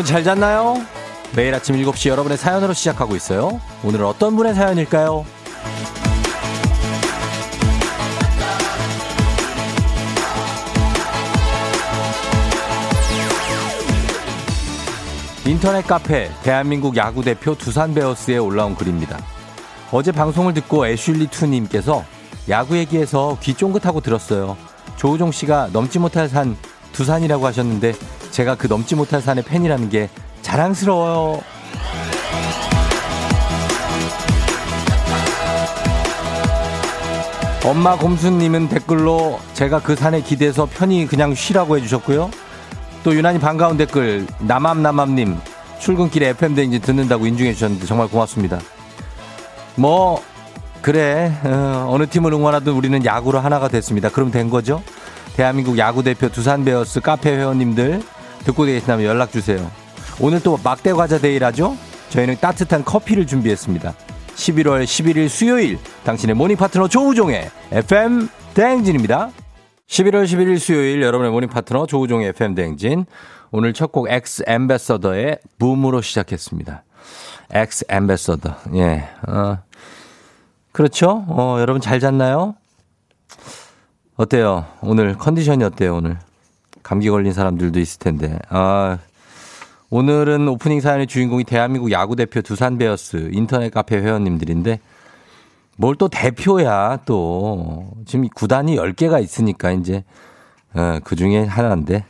여러분 잘 잤나요? 매일 아침 7시 여러분의 사연으로 시작하고 있어요. 오늘은 어떤 분의 사연일까요? 인터넷 카페 대한민국 야구 대표 두산 베어스에 올라온 글입니다. 어제 방송을 듣고 애슐리 투님께서 야구 얘기해서 귀 쫑긋하고 들었어요. 조우종 씨가 넘지 못할 산 두산이라고 하셨는데 제가 그 넘지 못할 산의 팬이라는 게 자랑스러워요. 엄마 곰수님은 댓글로 제가 그 산에 기대서 편히 그냥 쉬라고 해주셨고요. 또 유난히 반가운 댓글 남암남암님 출근길에 FM 대행진 듣는다고 인중해 주셨는데 정말 고맙습니다. 뭐 그래 어, 느 팀을 응원하든 우리는 야구로 하나가 됐습니다. 그럼 된 거죠? 대한민국 야구 대표 두산 베어스 카페 회원님들 듣고 계시다면 연락 주세요. 오늘 또 막대 과자 데이라죠? 저희는 따뜻한 커피를 준비했습니다. 11월 11일 수요일 당신의 morning 파트너 조우종의 FM 대행진입니다. 11월 11일 수요일 여러분의 morning 파트너 조우종의 FM 대행진. 오늘 첫 곡 X Ambassadors의 BOOM으로 시작했습니다. X Ambassadors. 예. 어. 그렇죠? 어, 여러분 잘 잤나요? 어때요? 오늘 컨디션이 어때요, 오늘? 감기 걸린 사람들도 있을 텐데. 아, 오늘은 오프닝 사연의 주인공이 대한민국 야구 대표 두산 베어스 인터넷 카페 회원님들인데 뭘 또 대표야 또 지금 구단이 10개가 있으니까 이제 어, 그 중에 하나인데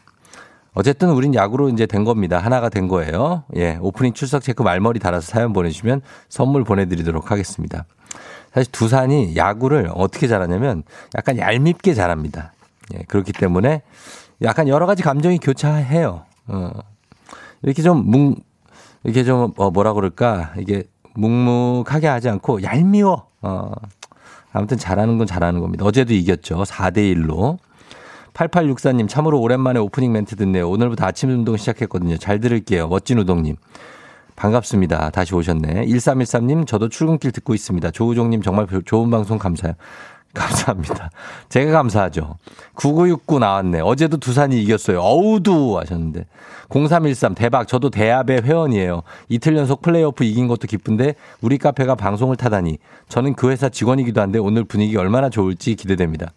어쨌든 우린 야구로 이제 된 겁니다. 하나가 된 거예요. 예, 오프닝 출석 체크 말머리 달아서 사연 보내주시면 선물 보내드리도록 하겠습니다. 사실 두산이 야구를 어떻게 잘하냐면 약간 얄밉게 잘합니다. 예, 그렇기 때문에 약간 여러 가지 감정이 교차해요. 어, 이렇게 좀 뭉, 이렇게 좀, 어, 뭐라 그럴까. 이게 묵묵하게 하지 않고 얄미워. 어, 아무튼 잘하는 건 잘하는 겁니다. 어제도 이겼죠. 4대 1로. 8864님, 참으로 오랜만에 오프닝 멘트 듣네요. 오늘부터 아침 운동 시작했거든요. 잘 들을게요. 멋진 우동님. 반갑습니다. 다시 오셨네. 1313님, 저도 출근길 듣고 있습니다. 조우종님 정말 좋은 방송 감사해요. 감사합니다. 제가 감사하죠. 9969 나왔네. 어제도 두산이 이겼어요. 어우두 하셨는데. 0313 대박. 저도 대합의 회원이에요. 이틀 연속 플레이오프 이긴 것도 기쁜데 우리 카페가 방송을 타다니. 저는 그 회사 직원이기도 한데 오늘 분위기 얼마나 좋을지 기대됩니다.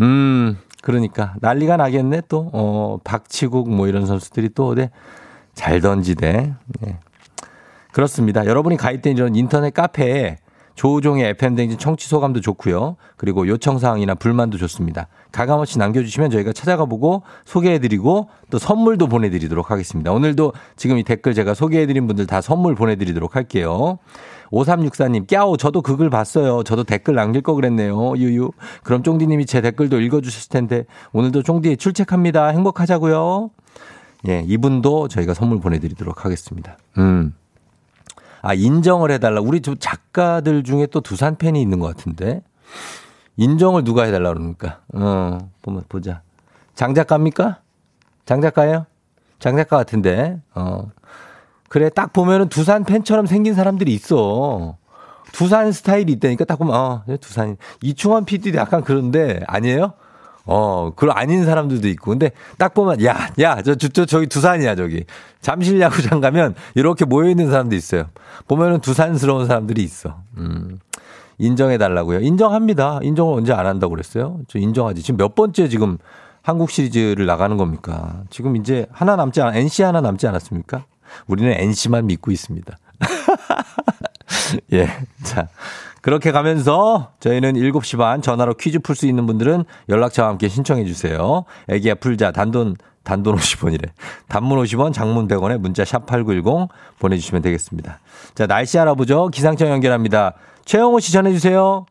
음, 그러니까 난리가 나겠네 또. 어, 박치국 뭐 이런 선수들이 또 네. 잘 던지대. 네. 그렇습니다. 여러분이 가입된 이런 인터넷 카페에 조우종의 FM댕진 청취 소감도 좋고요. 그리고 요청사항이나 불만도 좋습니다. 가감없이 남겨주시면 저희가 찾아가 보고 소개해드리고 또 선물도 보내드리도록 하겠습니다. 오늘도 지금 이 댓글 제가 소개해드린 분들 다 선물 보내드리도록 할게요. 5364님, 깨우 저도 그글 봤어요. 저도 댓글 남길 거 그랬네요. 유유. 그럼 쫑디님이 제 댓글도 읽어주셨을 텐데, 오늘도 쫑디에 출첵합니다. 행복하자고요. 예, 이분도 저희가 선물 보내드리도록 하겠습니다. 음. 아, 인정을 해달라. 우리 좀 작가들 중에 또 두산 팬이 있는 것 같은데. 인정을 누가 해달라 그러니까. 어, 보면 보자. 장 작가입니까? 장 작가예요? 장 작가 같은데. 어. 그래, 딱 보면은 두산 팬처럼 생긴 사람들이 있어. 두산 스타일이 있다니까 딱 보면, 어, 두산. 이충환 PD도 약간 그런데, 아니에요? 어, 그런 아닌 사람들도 있고. 근데 딱 보면, 야, 야, 저, 저, 저 저기 두산이야, 저기. 잠실 야구장 가면 이렇게 모여있는 사람도 있어요. 보면은 두산스러운 사람들이 있어. 음. 인정해 달라고요. 인정합니다. 인정을 언제 안 한다고 그랬어요? 저 인정하지. 지금 몇 번째 지금 한국 시리즈를 나가는 겁니까? 지금 이제 하나 남지 않, NC 하나 남지 않았습니까? 우리는 NC만 믿고 있습니다. 예. 자. 그렇게 가면서 저희는 7시 반 전화로 퀴즈 풀 수 있는 분들은 연락처와 함께 신청해 주세요. 애기야 풀자 단돈 단돈 50원이래. 단문 50원, 장문 100원에 문자 샵 8910 보내주시면 되겠습니다. 자, 날씨 알아보죠. 기상청 연결합니다. 최영호 씨 전해주세요.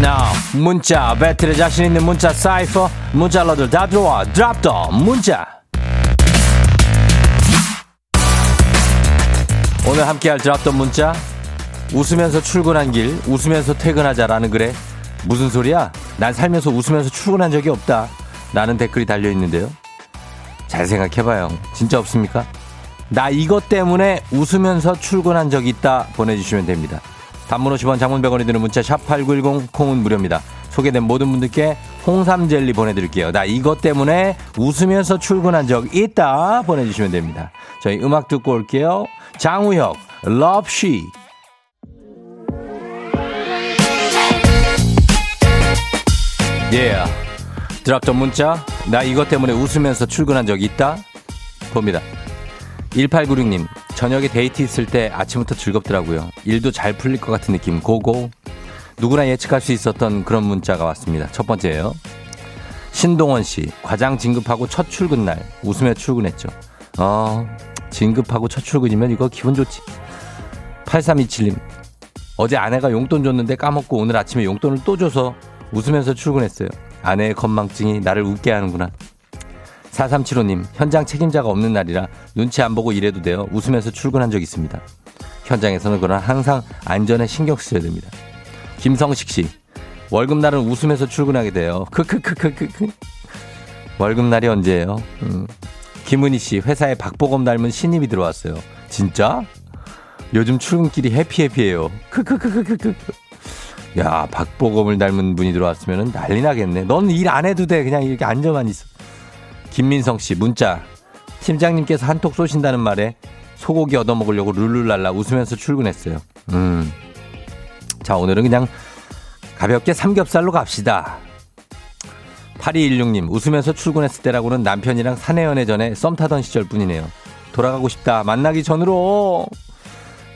Now, 문자, battle에 자신 있는 문자 사이퍼, 문자러들 다 들어와, drop the 문자. 오늘 함께할 드랍던 문자 웃으면서 출근한 길 웃으면서 퇴근하자라는 글에 무슨 소리야? 난 살면서 웃으면서 출근한 적이 없다. 라는 댓글이 달려 있는데요. 잘 생각해봐요. 진짜 없습니까? 나 이것 때문에 웃으면서 출근한 적 있다 보내주시면 됩니다. 단문 50원 장문 100원이 드는 문자 샵 8910 콩은 무료입니다. 소개된 모든 분들께 홍삼 젤리 보내드릴게요. 나 이것 때문에 웃으면서 출근한 적 있다 보내주시면 됩니다. 저희 음악 듣고 올게요. 장우혁, Love She. 예. Yeah. 드랍 전 문자. 나 이것 때문에 웃으면서 출근한 적 있다? 봅니다. 1896님, 저녁에 데이트 있을 때 아침부터 즐겁더라고요. 일도 잘 풀릴 것 같은 느낌. 고고. 누구나 예측할 수 있었던 그런 문자가 왔습니다. 첫 번째예요. 신동원 씨, 과장 진급하고 첫 출근 날 웃으며 출근했죠. 어, 진급하고 첫 출근이면 이거 기분 좋지. 8327님, 어제 아내가 용돈 줬는데 까먹고 오늘 아침에 용돈을 또 줘서 웃으면서 출근했어요. 아내의 건망증이 나를 웃게 하는구나. 4375님, 현장 책임자가 없는 날이라 눈치 안 보고 일해도 돼요. 웃으면서 출근한 적 있습니다. 현장에서는 그러나 항상 안전에 신경 쓰셔야 됩니다. 김성식 씨, 월급날은 웃으면서 출근하게 돼요. 크크크크크크. 월급날이 언제예요? 음. 김은희 씨, 회사에 박보검 닮은 신입이 들어왔어요. 진짜? 요즘 출근길이 해피해피해요. 크크크크크크. 야, 박보검을 닮은 분이 들어왔으면 난리 나겠네. 넌 일 안 해도 돼. 그냥 이렇게 앉아만 있어. 김민성 씨, 문자. 팀장님께서 한톡 쏘신다는 말에 소고기 얻어먹으려고 룰루랄라 웃으면서 출근했어요. 음. 자, 오늘은 그냥 가볍게 삼겹살로 갑시다. 8216님, 웃으면서 출근했을 때라고는 남편이랑 사내 연애 전에 썸 타던 시절 뿐이네요. 돌아가고 싶다. 만나기 전으로.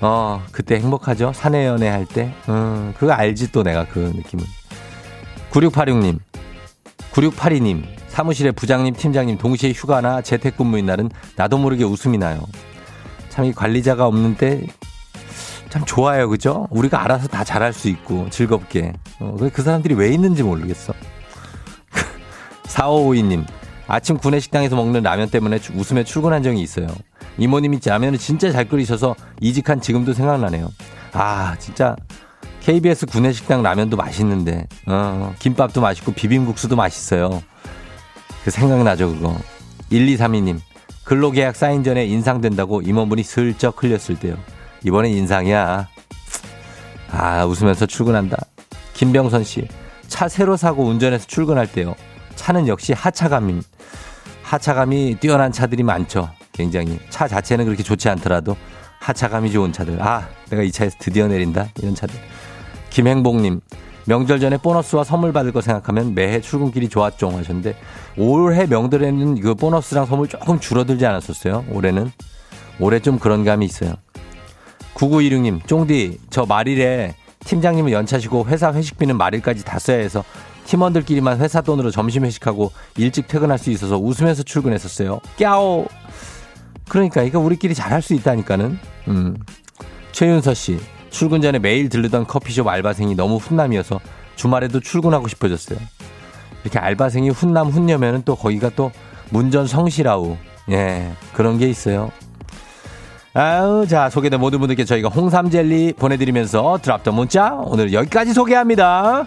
어, 그때 행복하죠? 사내 연애 할 때. 음, 그거 알지 또 내가 그 느낌은. 9686님, 9682님, 사무실에 부장님, 팀장님 동시에 휴가나 재택근무인 날은 나도 모르게 웃음이 나요. 참 이 관리자가 없는데 참 좋아요, 그죠? 우리가 알아서 다 잘할 수 있고 즐겁게. 어, 그 사람들이 왜 있는지 모르겠어. 4552님, 아침 구내식당에서 먹는 라면 때문에 웃음에 출근한 적이 있어요. 이모님이 라면을 진짜 잘 끓이셔서 이직한 지금도 생각나네요. 아, 진짜 KBS 구내식당 라면도 맛있는데, 어, 김밥도 맛있고 비빔국수도 맛있어요. 그 생각나죠, 그거. 1232님, 근로계약 사인 전에 인상된다고 임원분이 슬쩍 흘렸을 때요. 이번엔 인상이야. 아, 웃으면서 출근한다. 김병선 씨, 차 새로 사고 운전해서 출근할 때요. 차는 역시 하차감임. 하차감이 뛰어난 차들이 많죠. 굉장히. 차 자체는 그렇게 좋지 않더라도 하차감이 좋은 차들. 아, 내가 이 차에서 드디어 내린다. 이런 차들. 김행복님, 명절 전에 보너스와 선물 받을 거 생각하면 매해 출근길이 좋았죠 하셨는데 올해 명절에는 그 보너스랑 선물 조금 줄어들지 않았었어요. 올해는. 올해 좀 그런 감이 있어요. 9916님, 쫑디, 저 말일에 팀장님은 연차시고 회사 회식비는 말일까지 다 써야 해서 팀원들끼리만 회사 돈으로 점심 회식하고 일찍 퇴근할 수 있어서 웃으면서 출근했었어요. 깨오! 그러니까 이거 우리끼리 잘할 수 있다니까는. 음. 최윤서 씨, 출근 전에 매일 들르던 커피숍 알바생이 너무 훈남이어서 주말에도 출근하고 싶어졌어요. 이렇게 알바생이 훈남 훈녀면은 또 거기가 또 문전 성실하우. 예, 그런 게 있어요. 아우, 자, 소개된 모든 분들께 저희가 홍삼 젤리 보내드리면서 드랍 더 문자 오늘 여기까지 소개합니다.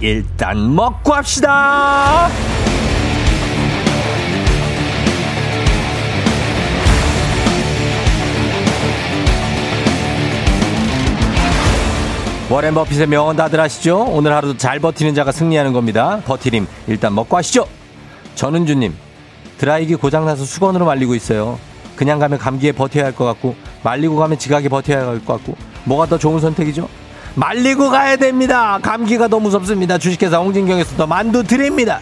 일단 먹고 합시다. 워렌 버핏의 명언 다들 아시죠? 오늘 하루도 잘 버티는 자가 승리하는 겁니다. 버티림 일단 먹고 하시죠. 전은주님 드라이기 고장나서 수건으로 말리고 있어요. 그냥 가면 감기에 버텨야 할 것 같고 말리고 가면 지각에 버텨야 할 것 같고 뭐가 더 좋은 선택이죠? 말리고 가야 됩니다. 감기가 더 무섭습니다. 주식회사 홍진경에서 더 만두 드립니다.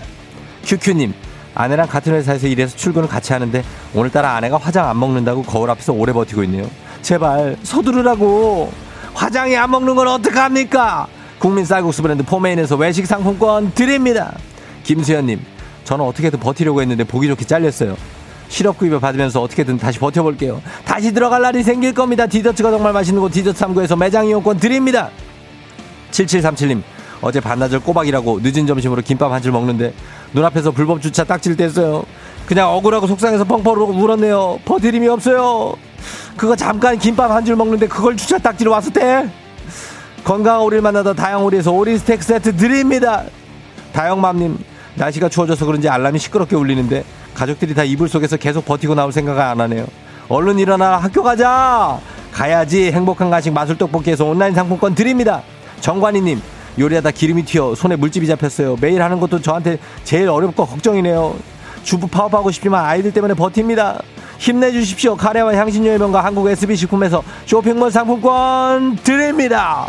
큐큐님 아내랑 같은 회사에서 일해서 출근을 같이 하는데 오늘따라 아내가 화장 안 먹는다고 거울 앞에서 오래 버티고 있네요. 제발 서두르라고. 화장이 안 먹는 건 어떡합니까? 국민 쌀국수 브랜드 포메인에서 외식 상품권 드립니다. 김수현님, 저는 어떻게든 버티려고 했는데 보기 좋게 잘렸어요. 실업급여 받으면서 어떻게든 다시 버텨볼게요. 다시 들어갈 날이 생길 겁니다. 디저트가 정말 맛있는 곳 디저트 3구에서 매장 이용권 드립니다. 7737님 어제 반나절 꼬박이라고 늦은 점심으로 김밥 한 줄 먹는데 눈앞에서 불법 주차 딱질 뗐어요. 그냥 억울하고 속상해서 펑펑 울었네요. 버틸 힘이 없어요. 그거 잠깐 김밥 한 줄 먹는데 그걸 주차 딱지로 왔을 때 건강한 오리를 만나다 다영오리에서 오리 스테이크 세트 드립니다. 다영맘님 날씨가 추워져서 그런지 알람이 시끄럽게 울리는데 가족들이 다 이불 속에서 계속 버티고 나올 생각을 안 하네요. 얼른 일어나 학교 가자. 가야지 행복한 간식 마술 떡볶이에서 온라인 상품권 드립니다. 정관희님 요리하다 기름이 튀어 손에 물집이 잡혔어요. 매일 하는 것도 저한테 제일 어렵고 걱정이네요. 주부 파업하고 싶지만 아이들 때문에 버팁니다. 힘내주십시오. 카레와 향신료의 명가 한국 SB식품에서 쇼핑몰 상품권 드립니다.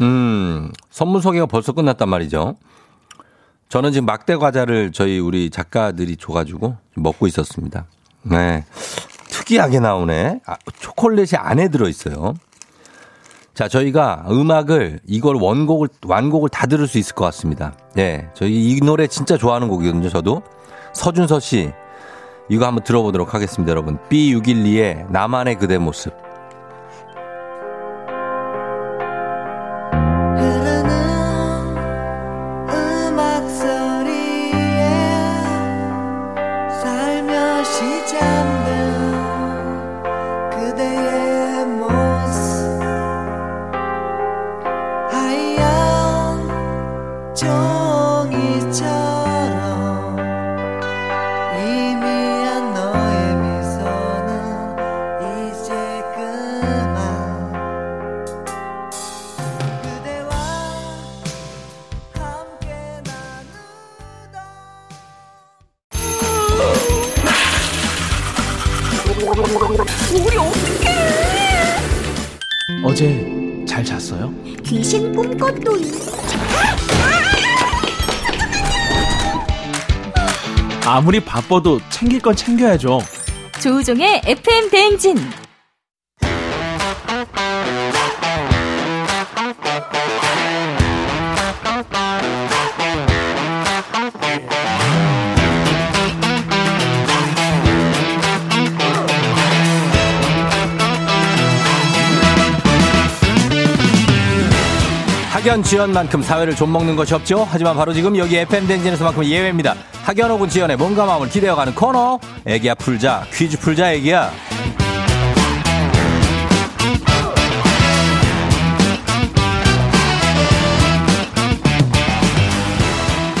음, 선물 소개가 벌써 끝났단 말이죠. 저는 지금 막대 과자를 저희 우리 작가들이 줘가지고 먹고 있었습니다. 네. 특이하게 나오네. 아, 초콜릿이 안에 들어있어요. 자, 저희가 음악을 이걸 원곡을, 완곡을 다 들을 수 있을 것 같습니다. 네. 저희 이 노래 진짜 좋아하는 곡이거든요, 저도. 서준서 씨. 이거 한번 들어보도록 하겠습니다, 여러분. B612의 나만의 그대 모습. 어 아무리 바빠도 챙길 건 챙겨야죠. 조우종의 FM 대행진. 학연 지연만큼 사회를 좀 먹는 것이 없죠. 하지만 바로 지금 여기 FM 댕진에서만큼 예외입니다. 학연 혹은 지연의 몸과 마음을 기대어가는 코너. 애기야 풀자 퀴즈 풀자 애기야.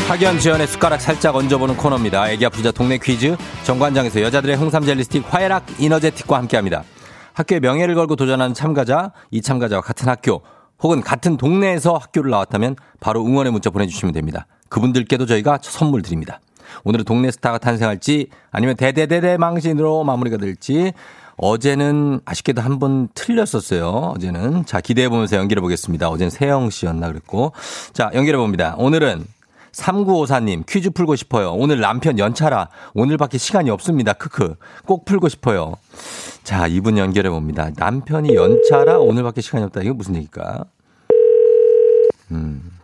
학연 지연의 숟가락 살짝 얹어보는 코너입니다. 애기야 풀자 동네 퀴즈 정관장에서 여자들의 홍삼 젤리 스틱 화해락 이너제틱과 함께합니다. 학교의 명예를 걸고 도전하는 참가자, 이 참가자와 같은 학교 혹은 같은 동네에서 학교를 나왔다면 바로 응원의 문자 보내주시면 됩니다. 그분들께도 저희가 선물 드립니다. 오늘은 동네 스타가 탄생할지 아니면 대대대대 망신으로 마무리가 될지 어제는 아쉽게도 한 번 틀렸었어요. 어제는. 자, 기대해 보면서 연결해 보겠습니다. 어제는 세영 씨였나 그랬고. 자, 연결해 봅니다. 오늘은 3954님 퀴즈 풀고 싶어요. 오늘 남편 연차라 오늘밖에 시간이 없습니다. 크크. 꼭 풀고 싶어요. 자, 이분 연결해 봅니다. 남편이 연차라 오늘밖에 시간이 없다. 이거 무슨 얘기일까? 음.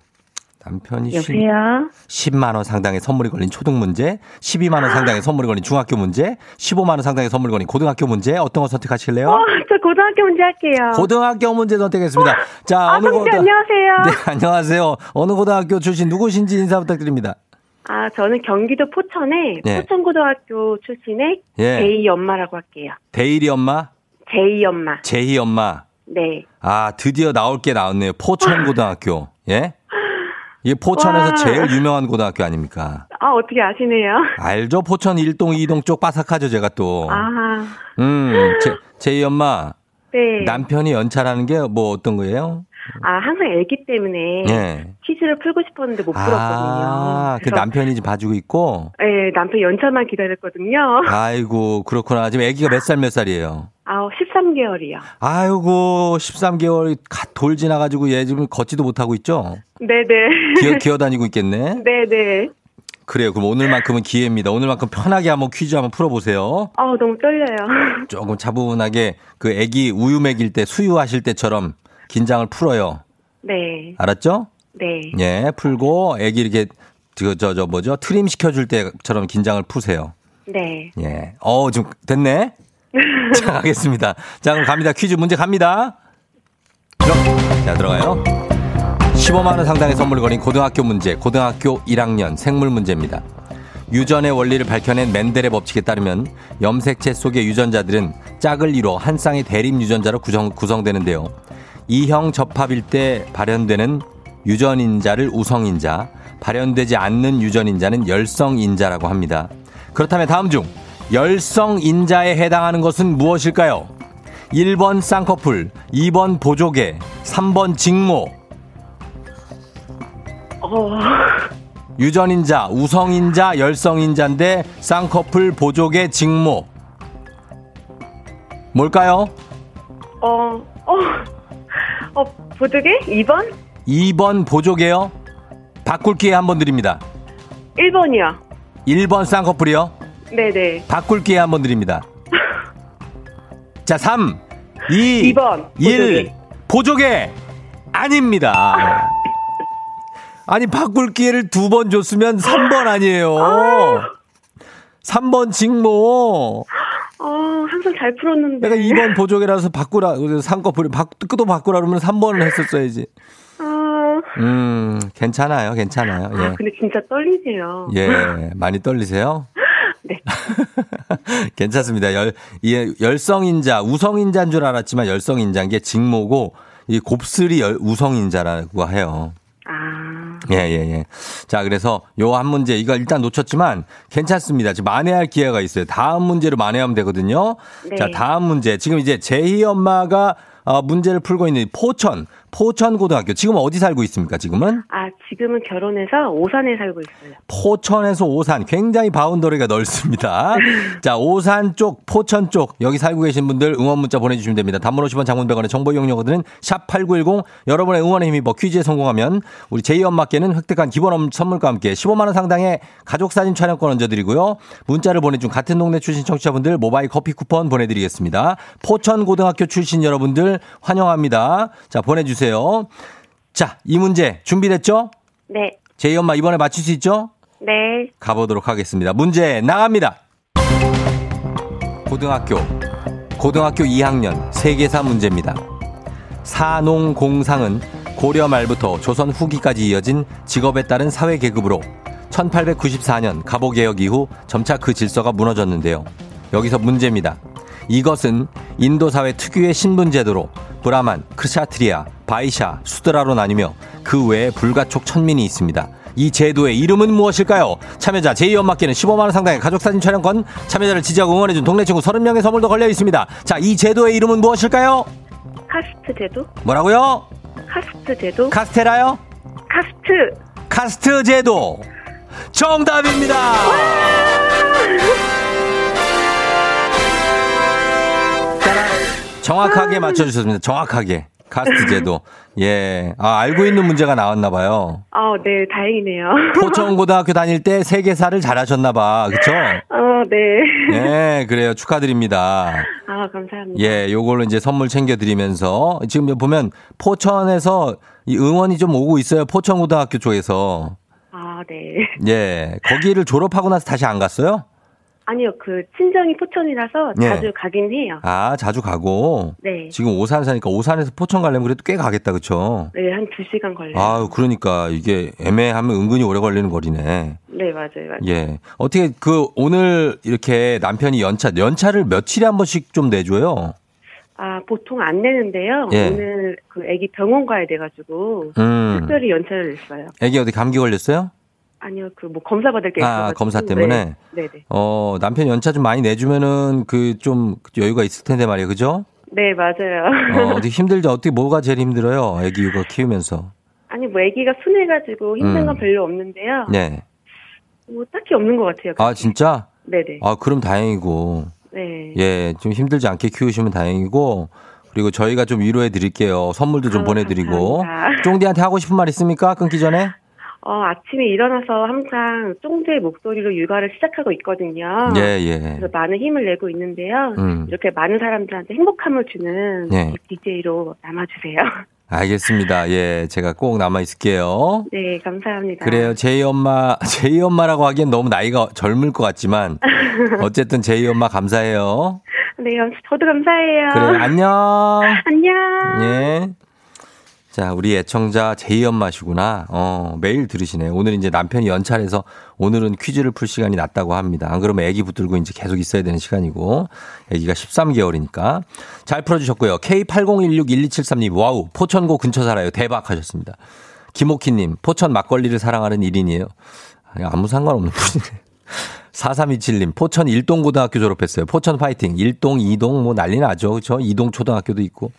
남편이 쉰- 여보세요? 10 만 원 상당의 선물이 걸린 초등 문제, 12만 원 상당의 선물이 걸린 중학교 문제, 15만 원 상당의 선물이 걸린 고등학교 문제 어떤 거 선택하실래요? 어, 저 고등학교 문제 할게요. 고등학교 문제 선택했습니다. 자, 아, 어느 고등 안녕하세요. 네, 안녕하세요. 어느 고등학교 출신 누구신지 인사 부탁드립니다. 아, 저는 경기도 포천의 예. 포천고등학교 출신의 예. 제이 엄마라고 할게요. 대일이 엄마, 제이 엄마. 제희 엄마. 네. 아, 드디어 나올 게 나왔네요. 포천 고등학교. 예? 이게 포천에서 와. 제일 유명한 고등학교 아닙니까? 아, 어떻게 아시네요? 알죠? 포천 1동, 2동 쪽 바삭하죠, 제가 또. 아, 음, 제, 제희 엄마. 네. 남편이 연차라는 게 뭐 어떤 거예요? 아, 항상 애기 때문에 예. 퀴즈를 풀고 싶었는데 못 풀었거든요. 아, 그 남편이 지금 봐주고 있고. 네, 남편 연차만 기다렸거든요. 아이고, 그렇구나. 지금 아기가 몇 살 몇 살이에요? 아, 13개월이요. 아이고, 13개월 돌 지나가지고 얘 지금 걷지도 못하고 있죠? 네네. 기어, 기어 다니고 있겠네? 네네. 그래요. 그럼 오늘만큼은 기회입니다. 오늘만큼 편하게 한번 퀴즈 한번 풀어보세요. 아, 너무 떨려요. 조금 차분하게 그 아기 우유 먹일 때 수유하실 때처럼 긴장을 풀어요. 네. 알았죠? 네. 예, 풀고 아기 이렇게 저, 저, 저 뭐죠? 트림 시켜줄 때처럼 긴장을 푸세요. 네. 예. 어, 좀 됐네? 자, 가겠습니다. 자, 그럼 갑니다. 퀴즈 문제 갑니다. 자, 들어가요. 15만원 상당의 선물을 거린 고등학교 문제, 고등학교 1학년 생물 문제입니다. 유전의 원리를 밝혀낸 맨델의 법칙에 따르면 염색체 속의 유전자들은 짝을 이뤄 한 쌍의 대립 유전자로 구성, 구성되는데요. 이형 접합일 때 발현되는 유전인자를 우성인자, 발현되지 않는 유전인자는 열성인자라고 합니다. 그렇다면 다음 중 열성인자에 해당하는 것은 무엇일까요? 1번 쌍꺼풀, 2번 보조개, 3번 직모. 어, 유전인자, 우성인자, 열성인자인데 쌍꺼풀, 보조개, 직모. 뭘까요? 어, 어, 어, 보조개? 2번? 2번 보조개요. 바꿀 기회 한 번 드립니다. 1번이요. 1번 쌍꺼풀이요. 네네. 바꿀 기회 한번 드립니다. 자, 3, 2, 2번. 1. 보조개 아닙니다. 아니 바꿀 기회를 두 번 줬으면 3번 아니에요. 3번 직모. 어, 항상 잘 풀었는데. 내가 2번 보조개라서 바꾸라. 상꺼풀이 바, 또 바꾸라 그러면 3번을 했었어야지. 아, 음, 괜찮아요. 괜찮아요. 아, 예. 근데 진짜 떨리세요. 예, 많이 떨리세요? 네. 괜찮습니다. 열, 예, 열성인자, 우성인자인 줄 알았지만 열성인자인 게 직모고, 이 곱슬이 열, 우성인자라고 해요. 아, 예, 예, 예. 자, 그래서 요 한 문제, 이거 일단 놓쳤지만 괜찮습니다. 지금 만회할 기회가 있어요. 다음 문제로 만회하면 되거든요. 네. 자, 다음 문제. 지금 이제 제희 엄마가 어, 문제를 풀고 있는 포천, 포천고등학교. 지금 어디 살고 있습니까, 지금은? 아, 지금은 결혼해서 오산에 살고 있어요. 포천에서 오산. 굉장히 바운더리가 넓습니다. 자, 오산 쪽, 포천 쪽, 여기 살고 계신 분들 응원 문자 보내주시면 됩니다. 단문 50원 장문 100원의 정보 이용료들은 샵8910 여러분의 응원에 힘입어 퀴즈에 성공하면 우리 제이엄마께는 획득한 기본 선물과 함께 15만원 상당의 가족사진 촬영권 얹어드리고요. 문자를 보내준 같은 동네 출신 청취자분들 모바일 커피 쿠폰 보내드리겠습니다. 포천고등학교 출신 여러분들 환영합니다. 자, 보내주세요. 자, 이 문제 준비됐죠? 네. 제이 엄마 이번에 맞출 수 있죠? 네. 가보도록 하겠습니다. 문제 나갑니다. 고등학교, 고등학교 2학년 세계사 문제입니다. 사농공상은 고려 말부터 조선 후기까지 이어진 직업에 따른 사회 계급으로 1894년 갑오개혁 이후 점차 그 질서가 무너졌는데요. 여기서 문제입니다. 이것은 인도 사회 특유의 신분 제도로 브라만, 크샤트리아, 바이샤, 수드라로 나뉘며 그 외에 불가촉 천민이 있습니다. 이 제도의 이름은 무엇일까요? 참여자 제2엄마께는 15만원 상당의 가족사진 촬영권, 참여자를 지지하고 응원해준 동네 친구 30명의 선물도 걸려 있습니다. 자, 이 제도의 이름은 무엇일까요? 카스트 제도? 뭐라고요? 카스트 제도? 카스테라요? 카스트! 카스트 제도. 정답입니다. 정확하게 맞춰주셨습니다. 정확하게. 카스트 제도. 예. 아, 알고 있는 문제가 나왔나 봐요. 아, 네, 다행이네요. 포천고등학교 다닐 때 세계사를 잘하셨나 봐. 그쵸? 어, 네. 예, 그래요. 축하드립니다. 아, 감사합니다. 예, 요걸로 이제 선물 챙겨드리면서 지금 보면 포천에서 이 응원이 좀 오고 있어요. 포천고등학교 쪽에서. 아, 네. 예, 거기를 졸업하고 나서 다시 안 갔어요? 아니요, 그, 친정이 포천이라서 예. 자주 가긴 해요. 아, 자주 가고. 네. 지금 오산 사니까 오산에서 포천 가려면 그래도 꽤 가겠다, 그쵸? 네, 한 두 시간 걸려요. 아유, 그러니까 이게 애매하면 은근히 오래 걸리는 거리네. 네, 맞아요, 맞아요. 예. 어떻게 그 오늘 이렇게 남편이 연차, 연차를 며칠에 한 번씩 좀 내줘요? 아, 보통 안 내는데요. 예. 오늘 그 애기 병원 가야 돼가지고, 음. 특별히 연차를 냈어요. 애기 어디 감기 걸렸어요? 아니요, 그 뭐 검사 받을 게 아, 있어가지고. 검사 때문에? 네, 네. 네. 어, 남편 연차 좀 많이 내주면은 그 좀 여유가 있을 텐데 말이에요. 그죠? 네, 맞아요. 어, 어떻게 힘들죠? 어떻게 뭐가 제일 힘들어요? 애기 육아 키우면서. 아니, 뭐 애기가 순해가지고 힘든 음. 건 별로 없는데요. 네. 뭐 딱히 없는 것 같아요. 아, 진짜? 네네. 아, 그럼 다행이고. 네. 예, 좀 힘들지 않게 키우시면 다행이고. 그리고 저희가 좀 위로해 드릴게요. 선물도 좀 아, 보내드리고. 감사합니다. 쫑디한테 하고 싶은 말 있습니까? 끊기 전에? 어, 아침에 일어나서 항상 쫑대의 목소리로 육아를 시작하고 있거든요. 예, 예. 그래서 많은 힘을 내고 있는데요. 음. 이렇게 많은 사람들한테 행복함을 주는 예. DJ로 남아주세요. 알겠습니다. 예, 제가 꼭 남아 있을게요. 네, 감사합니다. 그래요. 제이 엄마, 제이 엄마라고 하기엔 너무 나이가 젊을 것 같지만 어쨌든 제이 엄마 감사해요. 네, 감- 저도 감사해요. 그래, 안녕. 안녕. 예. 자, 우리 애청자 제이 엄마시구나. 어, 매일 들으시네. 오늘 이제 남편이 연차해서 오늘은 퀴즈를 풀 시간이 났다고 합니다. 안 그러면 애기 붙들고 이제 계속 있어야 되는 시간이고. 애기가 13개월이니까. 잘 풀어주셨고요. K80161273님, 와우, 포천고 근처 살아요. 대박 하셨습니다. 김옥희님, 포천 막걸리를 사랑하는 1인이에요. 아니, 아무 상관없는 분이네. 4327님, 포천 일동고등학교 졸업했어요. 포천 파이팅. 일동, 이동, 뭐 난리 나죠. 그쵸? 이동 초등학교도 있고.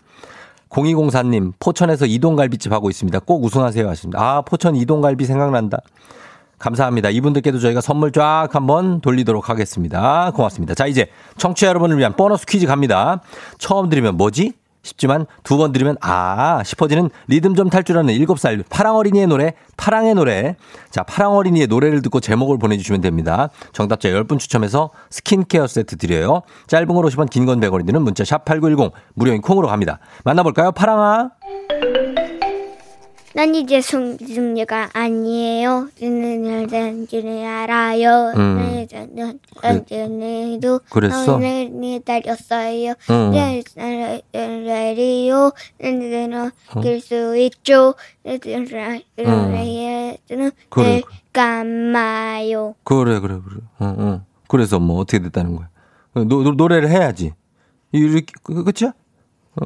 0204님, 포천에서 이동갈비집 하고 있습니다. 꼭 우승하세요 하십니다. 아, 포천 이동갈비 생각난다. 감사합니다. 이분들께도 저희가 선물 쫙 한번 돌리도록 하겠습니다. 고맙습니다. 자, 이제 청취자 여러분을 위한 보너스 퀴즈 갑니다. 처음 들으면 뭐지? 싶지만 두 번 들으면 아 싶어지는 리듬 좀 탈출하는 7살 파랑 어린이의 노래 파랑의 노래. 자 파랑 어린이의 노래를 듣고 제목을 보내주시면 됩니다. 정답자 10분 추첨해서 스킨케어 세트 드려요. 짧은 걸 50원 긴 건 100원이 드는 문자 샵8910 무료인 콩으로 갑니다. 만나볼까요? 파랑아 난 이제 승중녀가 아니에요. 저는 여전히 알아요. 음. 여전히도 그랬어? 니 딸이었어요. 응. 네, 라디오 는 길수 있죠. 라디오는 그래. 까마요. 그래 그래 그래 어, 어. 그래서 뭐 어떻게 됐다는 거야 노, 노, 노래를 해야지 이렇게 그- 그치? 어,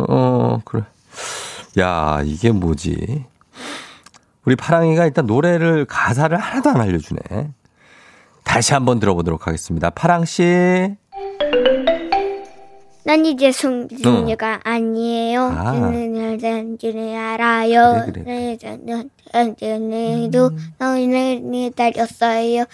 어 그래 야 이게 뭐지 우리 파랑이가 일단 노래를 가사를 하나도 안 알려주네 다시 한번 들어보도록 하겠습니다 파랑 씨 난 이제 송, 숙녀가 아니에요. 아. 저는 줄 알아요. 저는 언제도 너희는 기다렸어요.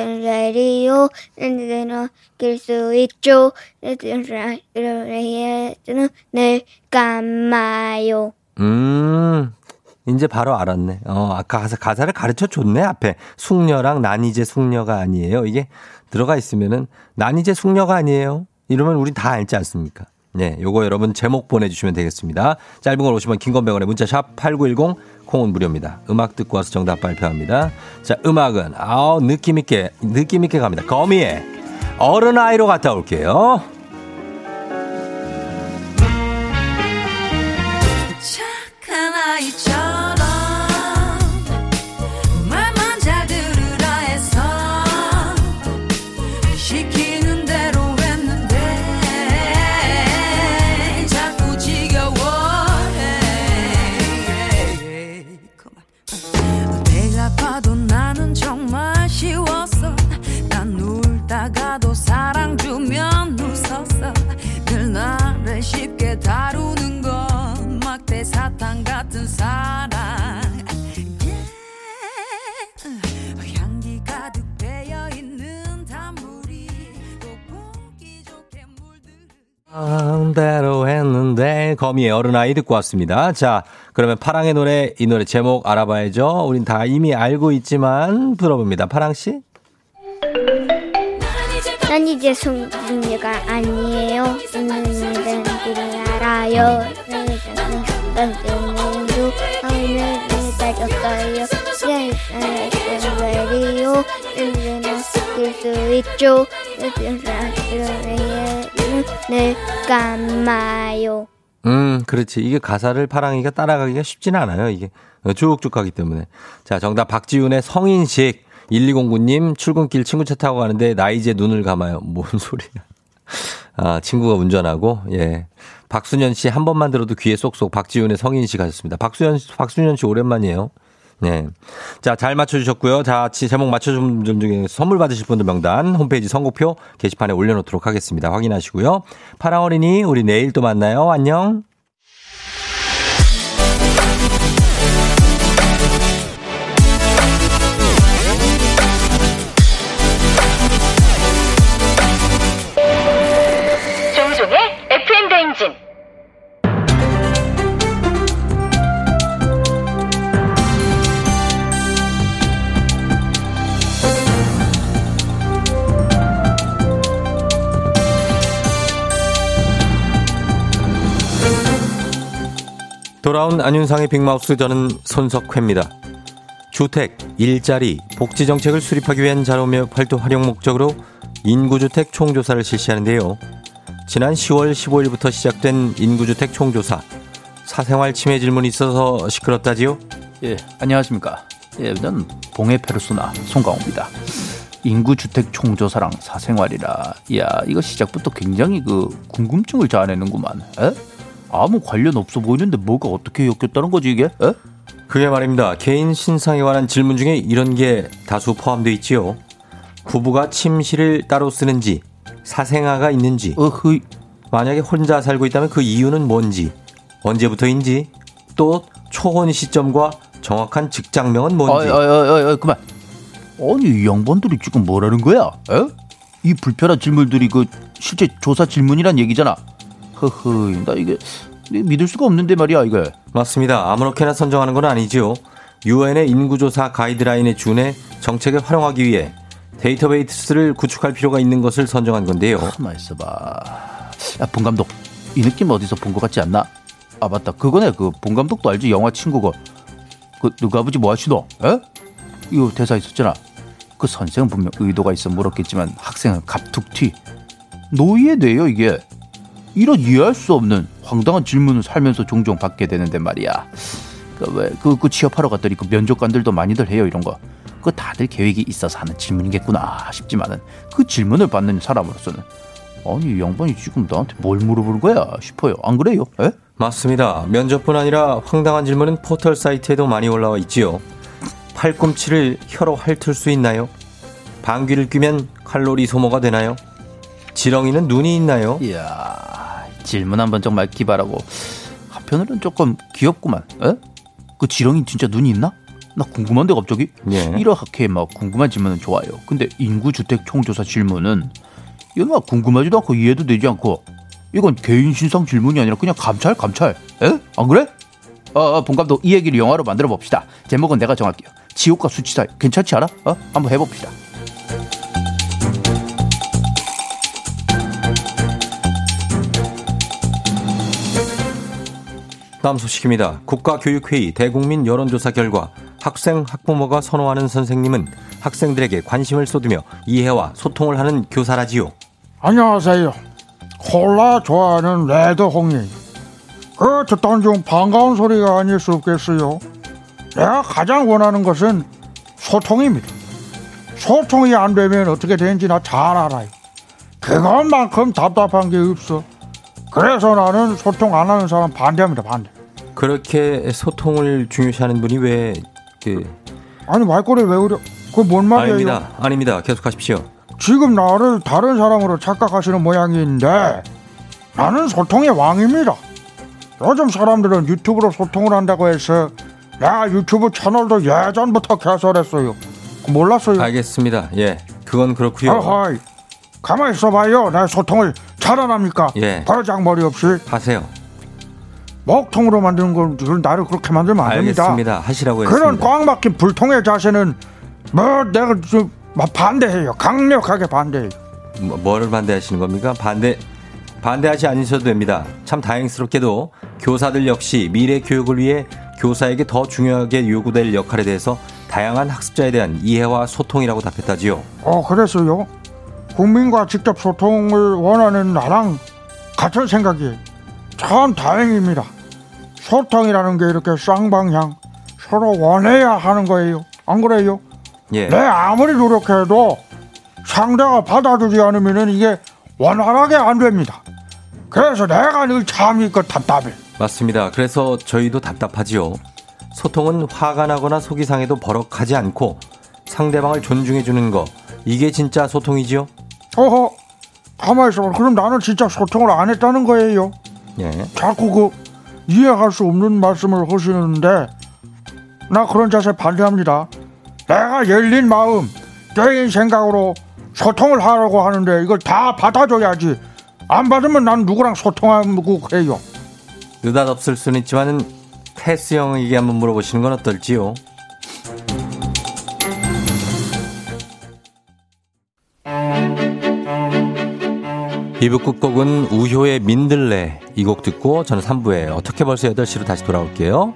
레디오 느낄 수 있죠. 레디오는 늘 감아요. 음, 이제 바로 알았네. 어, 아까 가사, 가사를 가르쳐 줬네, 앞에. 숙녀랑 난 이제 숙녀가 아니에요. 이게 들어가 있으면은 난 이제 숙녀가 아니에요. 이러면 우리 다 알지 않습니까? 네, 요거 여러분 제목 보내주시면 되겠습니다. 짧은 걸 오시면 긴건병원에 문자 샵 8910 콩은 무료입니다. 음악 듣고 와서 정답 발표합니다. 자, 음악은, 아우, 느낌있게, 느낌있게 갑니다. 거미의 어른아이로 갔다 올게요. 대로 했는데 거미의 어른아이 듣고 왔습니다. 자, 그러면 파랑의 노래 이 노래 제목 알아봐야죠. 우린 다 이미 알고 있지만 들어봅니다. 파랑 씨. 난 이제 숙녀가 아니에요. 줄 알아요. 언제도 너희는 기다렸어요. 레디오 느낄 수 있죠. 늘 감아요. 음, 그렇지. 이게 가사를 파랑이가 따라가기가 쉽지는 않아요. 이게 쭉쭉 가기 때문에. 자, 정답 박지윤의 성인식. 1209님 출근길 친구 차 타고 가는데 나 이제 눈을 감아요. 뭔 소리야. 아, 친구가 운전하고, 예. 박순현 씨 한 번만 들어도 귀에 쏙쏙 박지윤의 성인식 하셨습니다. 박순현, 씨- 박순현 씨 오랜만이에요. 네. 자, 잘 맞춰주셨고요. 자, 지- 제목 맞춰준 분 중에 선물 받으실 분들 명단 홈페이지 선곡표 게시판에 올려놓도록 하겠습니다. 확인하시고요. 파랑 어린이, 우리 내일 또 만나요. 안녕. 돌아온 안윤상의 빅마우스 저는 손석회입니다. 주택, 일자리, 복지 정책을 수립하기 위한 자료며 활동 활용 목적으로 인구주택 총조사를 실시하는데요. 지난 10월 15일부터 시작된 인구주택 총조사. 사생활 침해 질문이 있어서 시끄럽다지요? 예, 안녕하십니까. 예, 저는 봉해 페르소나 송강호입니다. 인구주택 총조사랑 사생활이라, 이야, 이거 시작부터 굉장히 그 궁금증을 자아내는구만. 에? 아무 관련 없어 보이는데 뭐가 어떻게 엮였다는 거지 이게? 에? 그게 말입니다. 개인 신상에 관한 질문 중에 이런 게 다수 포함되어 있지요. 부부가 침실을 따로 쓰는지, 사생아가 있는지, 어흐, 만약에 혼자 살고 있다면 그 이유는 뭔지, 언제부터인지, 또 초혼 시점과 정확한 직장명은 뭔지. 어이, 어이, 어이, 그만. 아니 이 양반들이 지금 뭐라는 거야? 에? 이 불편한 질문들이 그 실제 조사 질문이란 얘기잖아. 허허, 나 이게 믿을 수가 없는데 말이야 이게. 맞습니다. 아무렇게나 선정하는 건 아니지요. 유엔의 인구조사 가이드라인에 준해 정책을 활용하기 위해 데이터베이스를 구축할 필요가 있는 것을 선정한 건데요. 가만 있어봐. 야, 본 감독. 이 느낌 어디서 본 것 같지 않나? 아, 맞다. 그거네. 그, 본 감독도 알지? 영화 친구고. 그, 누가 아버지 뭐 하시노? 에? 이거 대사 있었잖아. 그 선생은 분명 의도가 있어 물었겠지만 학생은 갑툭튀. 노예에 대해요, 이게. 이런 이해할 수 없는 황당한 질문을 살면서 종종 받게 되는데 말이야. 그, 왜, 그, 그 취업하러 갔더니 그 면접관들도 많이들 해요, 이런 거. 그 다들 계획이 있어서 하는 질문이겠구나 싶지만은 그 질문을 받는 사람으로서는 아니 이 양반이 지금 나한테 뭘 물어보는 거야 싶어요. 안 그래요? 에? 맞습니다. 면접뿐 아니라 황당한 질문은 포털 사이트에도 많이 올라와 있지요. 팔꿈치를 혀로 핥을 수 있나요? 방귀를 뀌면 칼로리 소모가 되나요? 지렁이는 눈이 있나요? 이야, 질문 한번 정말 기발하고 한편으로는 조금 귀엽구만. 에? 그 지렁이 진짜 눈이 있나? 나 궁금한데 갑자기 예. 이렇게 막 궁금한 질문은 좋아요. 근데 인구 주택 총조사 질문은 이건 막 궁금하지도 않고 이해도 되지 않고 이건 개인 신상 질문이 아니라 그냥 감찰 감찰. 에? 안 그래? 어, 어 본감독 이 얘기를 영화로 만들어 봅시다. 제목은 내가 정할게요. 지옥과 수치사 괜찮지 않아? 어? 한번 해봅시다. 다음 소식입니다. 국가교육회의 대국민 여론조사 결과 학생 학부모가 선호하는 선생님은 학생들에게 관심을 쏟으며 이해와 소통을 하는 교사라지요. 안녕하세요. 콜라 좋아하는 레드홍이. 그 듣던 중 반가운 소리가 아닐 수 없겠어요. 내가 가장 원하는 것은 소통입니다. 소통이 안 되면 어떻게 되는지 나 잘 알아요. 그것만큼 답답한 게 없어. 그래서 나는 소통 안 하는 사람 반대합니다, 반대. 그렇게 소통을 중요시하는 분이 왜 그 아니 말꼬리 왜 그래? 그뭔 말이에요? 아닙니다. 아닙니다. 계속하십시오. 지금 나를 다른 사람으로 착각하시는 모양인데 나는 소통의 왕입니다. 요즘 사람들은 유튜브로 소통을 한다고 해서 내가 유튜브 채널도 예전부터 개설했어요. 몰랐어요? 알겠습니다. 예. 그건 그렇고요. 아하이, 가만히 있어봐요. 내 소통을 잘안 합니까? 예. 버장머리 없이 하세요. 먹통으로 만드는 걸 나를 그렇게 만들면 안 됩니다. 알겠습니다. 하시라고 그런 했습니다. 꽉 막힌 불통의 자세는 뭐 내가 좀 반대해요. 강력하게 반대해요. 뭐, 뭐를 반대하시는 겁니까? 반대 반대하지 않으셔도 됩니다. 참 다행스럽게도 교사들 역시 미래 교육을 위해 교사에게 더 중요하게 요구될 역할에 대해서 다양한 학습자에 대한 이해와 소통이라고 답했다지요. 어, 그래서요. 국민과 직접 소통을 원하는 나랑 같은 생각이에요. 참 다행입니다. 소통이라는 게 이렇게 쌍방향 서로 원해야 하는 거예요. 안 그래요? 예. 내 아무리 노력해도 상대가 받아주지 않으면 이게 원활하게 안 됩니다. 그래서 내가 늘 참이 그 답답해. 맞습니다. 그래서 저희도 답답하지요. 소통은 화가 나거나 속이 상해도 버럭하지 않고 상대방을 존중해 주는 거 이게 진짜 소통이지요. 어허, 가만히 있어. 그럼 나는 진짜 소통을 안 했다는 거예요. 예. 자꾸 그 이해할 수 없는 말씀을 하시는데 나 그런 자세 반대합니다. 내가 열린 마음, 개인 생각으로 소통을 하려고 하는데 이걸 다 받아줘야지. 안 받으면 난 누구랑 소통하고 해요. 느닷없을 수는 있지만은 패스 형에게 한번 물어보시는 건 어떨지요? 이부 끝곡은 우효의 민들레 이 곡 듣고 저는 3부에 어떻게 벌써 8시로 다시 돌아올게요.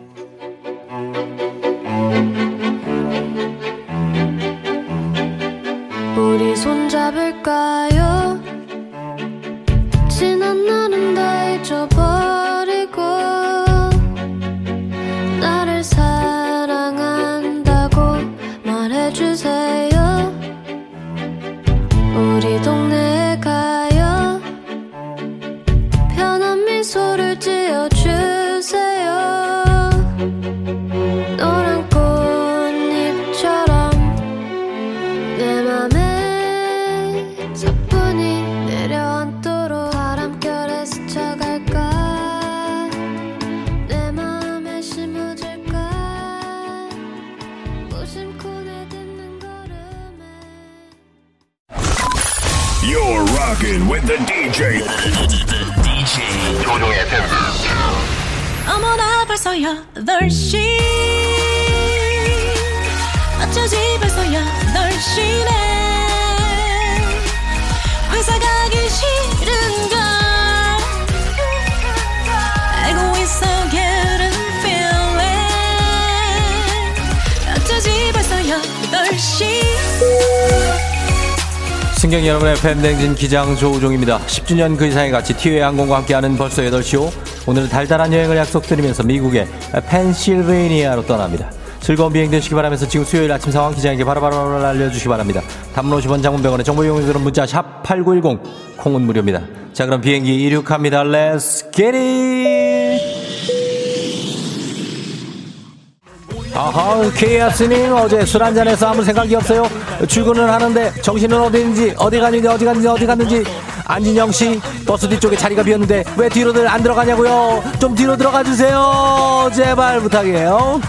You're rocking with the DJ. DJ. 조종의 FM. 어머나 벌써 8시 어쩌지 벌써 8시네 회사 가기 싫은 승경 여러분의 팬댕진 기장 조우종입니다. 10주년 그 이상의 가치 티웨이 항공과 함께하는 벌써 8시오. 오늘은 달달한 여행을 약속드리면서 미국의 펜실베이니아로 떠납니다. 즐거운 비행 되시기 바라면서 지금 수요일 아침 상황 기장에게 바로바로 알려주시기 바랍니다. 단문 50원 장문병원의 정보 이용료들은 문자 샵8910 콩은 무료입니다. 자 그럼 비행기 이륙합니다. Let's! 아하, 케이아스님 어제 술 한잔해서 아무 생각이 없어요. 출근을 하는데 정신은 어디 있는지, 어디 갔는지, 어디 갔는지, 어디 갔는지 안진영 씨 버스 뒤쪽에 자리가 비었는데 왜 뒤로들 안 들어가냐고요? 좀 뒤로 들어가 주세요. 제발 부탁이에요.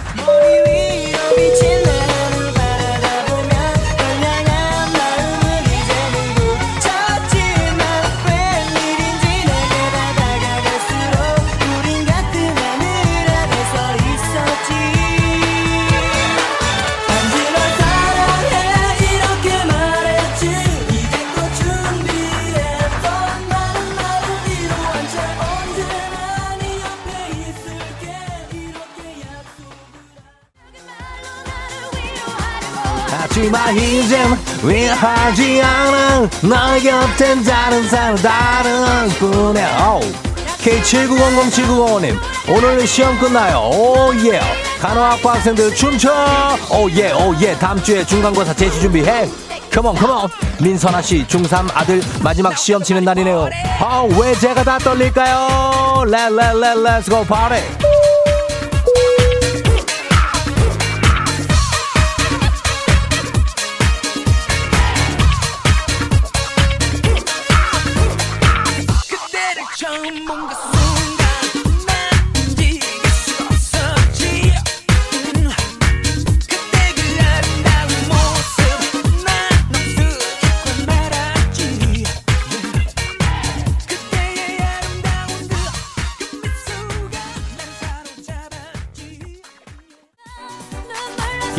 하지만 이젠 위하지 않아 너 곁엔 다른 사람 다른 뿐이야 K79007905님 오늘 시험 끝나요. oh yeah 간호학과 학생들 춤춰. oh yeah oh yeah 다음주에 중간고사 제시 준비해. come on come on 민선아씨 중3 아들 마지막 시험 치는 날이네요. 아왜 제가 다 떨릴까요? let let let let's go party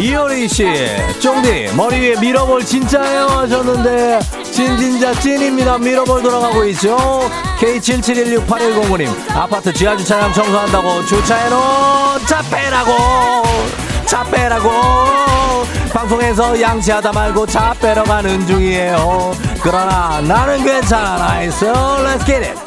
이효리 씨, 쫑디 머리 위에 밀어볼 진짜예요 하셨는데 진진자 찐입니다. 밀어볼 돌아가고 있죠. K77168105님 아파트 지하 주차장 청소한다고 주차해놓은 차 빼라고 차 빼라고 방송에서 양치하다 말고 차 빼러 가는 중이에요. 그러나 나는 괜찮아. Let's get it.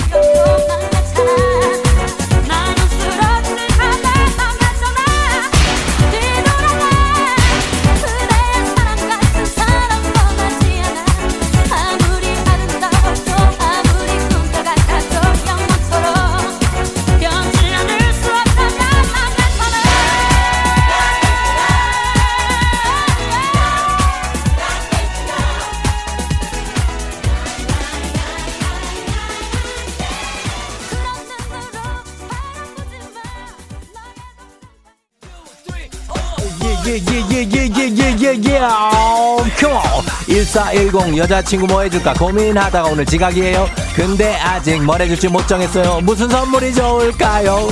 1410 여자친구 뭐 해줄까 고민하다가 오늘 지각이에요. 근데 아직 뭘 해줄지 못 정했어요. 무슨 선물이 좋을까요?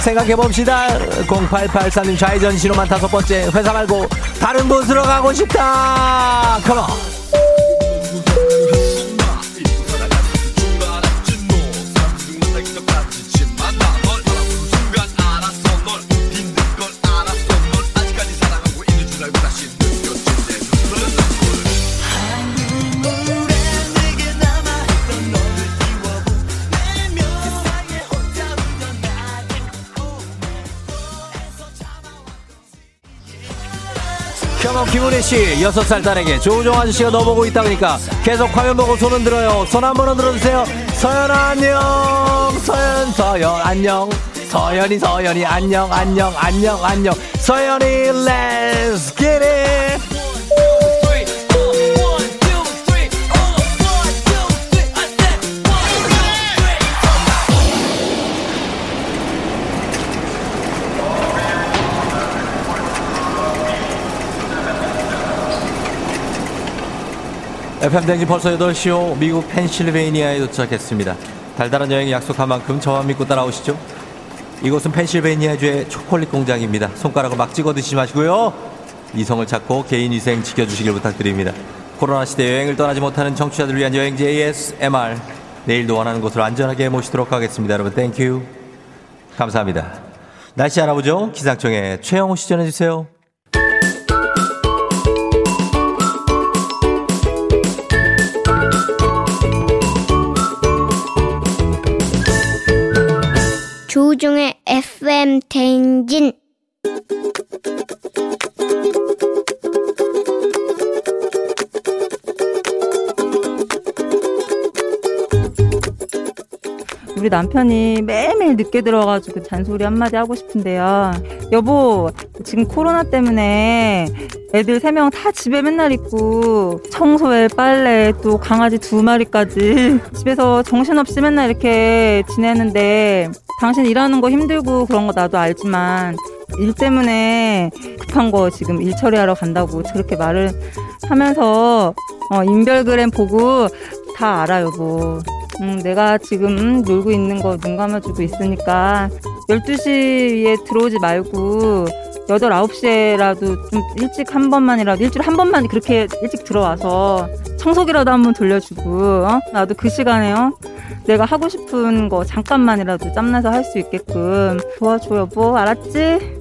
생각해봅시다. 0884님 좌회전 신호만 다섯 번째 회사 말고 다른 곳으로 가고 싶다. 컴온 컴온 김은혜 씨 여섯 살 딸에게 조우종 아저씨가 너 보고 있다 그러니까 계속 화면 보고 손 흔들어요. 손 한번 흔들어주세요. 서연아 안녕. 서연 서연 안녕. 서연이 서연이 안녕 안녕 안녕 안녕. 서연이 let's get it FM 대행진 벌써 8시요. 미국 펜실베이니아에 도착했습니다. 달달한 여행 약속한 만큼 저만 믿고 따라오시죠. 이곳은 펜실베이니아주의 초콜릿 공장입니다. 손가락을 막 찍어 드시지 마시고요. 이성을 찾고 개인 위생 지켜주시길 부탁드립니다. 코로나 시대 여행을 떠나지 못하는 청취자들을 위한 여행지 ASMR. 내일도 원하는 곳으로 안전하게 모시도록 하겠습니다. 여러분, thank you. 감사합니다. 날씨 알아보죠. 기상청에 최영호 씨 전해주세요. 조종의 FM 대행진 우리 남편이 매일매일 늦게 들어가지고 잔소리 한마디 하고 싶은데요. 여보, 지금 코로나 때문에 애들 세 명 다 집에 맨날 있고 청소에 빨래 또 강아지 두 마리까지 집에서 정신없이 맨날 이렇게 지내는데 당신 일하는 거 힘들고 그런 거 나도 알지만 일 때문에 급한 거 지금 일 처리하러 간다고 저렇게 말을 하면서 어, 인별그램 보고 다 알아요 뭐 음, 내가 지금 음, 놀고 있는 거 눈 감아주고 있으니까 12시에 들어오지 말고 8, 9시에라도 좀 일찍 한 번만이라도 일주일에 한 번만 그렇게 일찍 들어와서 청소기라도 한 번 돌려주고 어? 나도 그 시간에 요 내가 하고 싶은 거 잠깐만이라도 짬내서 할 수 있게끔 도와줘 여보 알았지?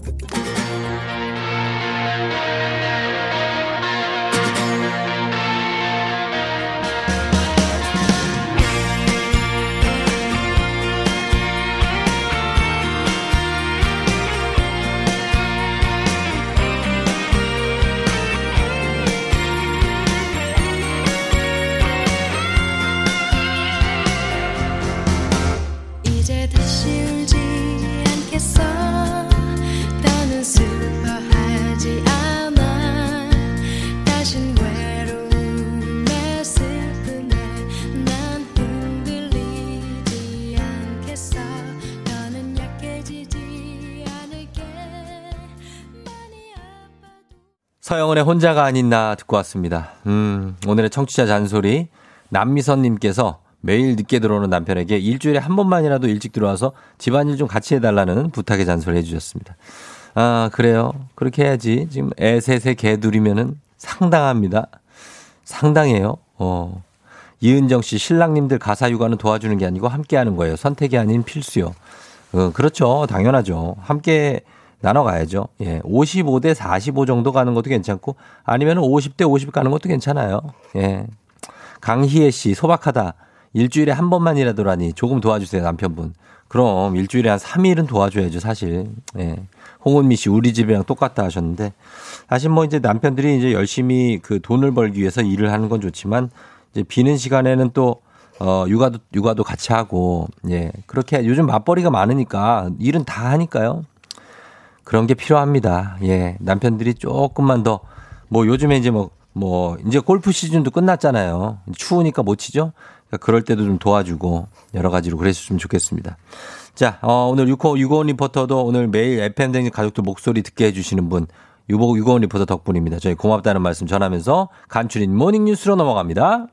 서영은의 혼자가 아닌 나 듣고 왔습니다. 음, 오늘의 청취자 잔소리. 남미선님께서 매일 늦게 들어오는 남편에게 일주일에 한 번만이라도 일찍 들어와서 집안일 좀 같이 해달라는 부탁의 잔소리 해주셨습니다. 아, 그래요. 그렇게 해야지. 지금 애 셋에 개 둘이면은 상당합니다. 상당해요. 어. 이은정 씨, 신랑님들 가사 육아는 도와주는 게 아니고 함께 하는 거예요. 선택이 아닌 필수요. 어, 그렇죠. 당연하죠. 함께 나눠 가야죠. 예. 55대 45 정도 가는 것도 괜찮고 아니면 50대 50 가는 것도 괜찮아요. 예. 강희애 씨, 소박하다. 일주일에 한 번만이라도라니 조금 도와주세요, 남편분. 그럼 일주일에 한 3일은 도와줘야죠, 사실. 예. 홍은미 씨, 우리 집이랑 똑같다 하셨는데 사실 뭐 이제 남편들이 이제 열심히 그 돈을 벌기 위해서 일을 하는 건 좋지만 이제 비는 시간에는 또 어, 육아도, 육아도 같이 하고, 예. 그렇게 요즘 맞벌이가 많으니까 일은 다 하니까요. 그런 게 필요합니다. 예. 남편들이 조금만 더, 뭐 요즘에 이제 뭐, 뭐, 이제 골프 시즌도 끝났잖아요. 추우니까 못 치죠? 그러니까 그럴 때도 좀 도와주고 여러 가지로 그랬으면 좋겠습니다. 자, 어, 오늘 6호, 유고원 리포터도 오늘 매일 FM대행진 가족들 목소리 듣게 해주시는 분, 유보, 유고원 리포터 덕분입니다. 저희 고맙다는 말씀 전하면서 간추린 모닝뉴스로 넘어갑니다.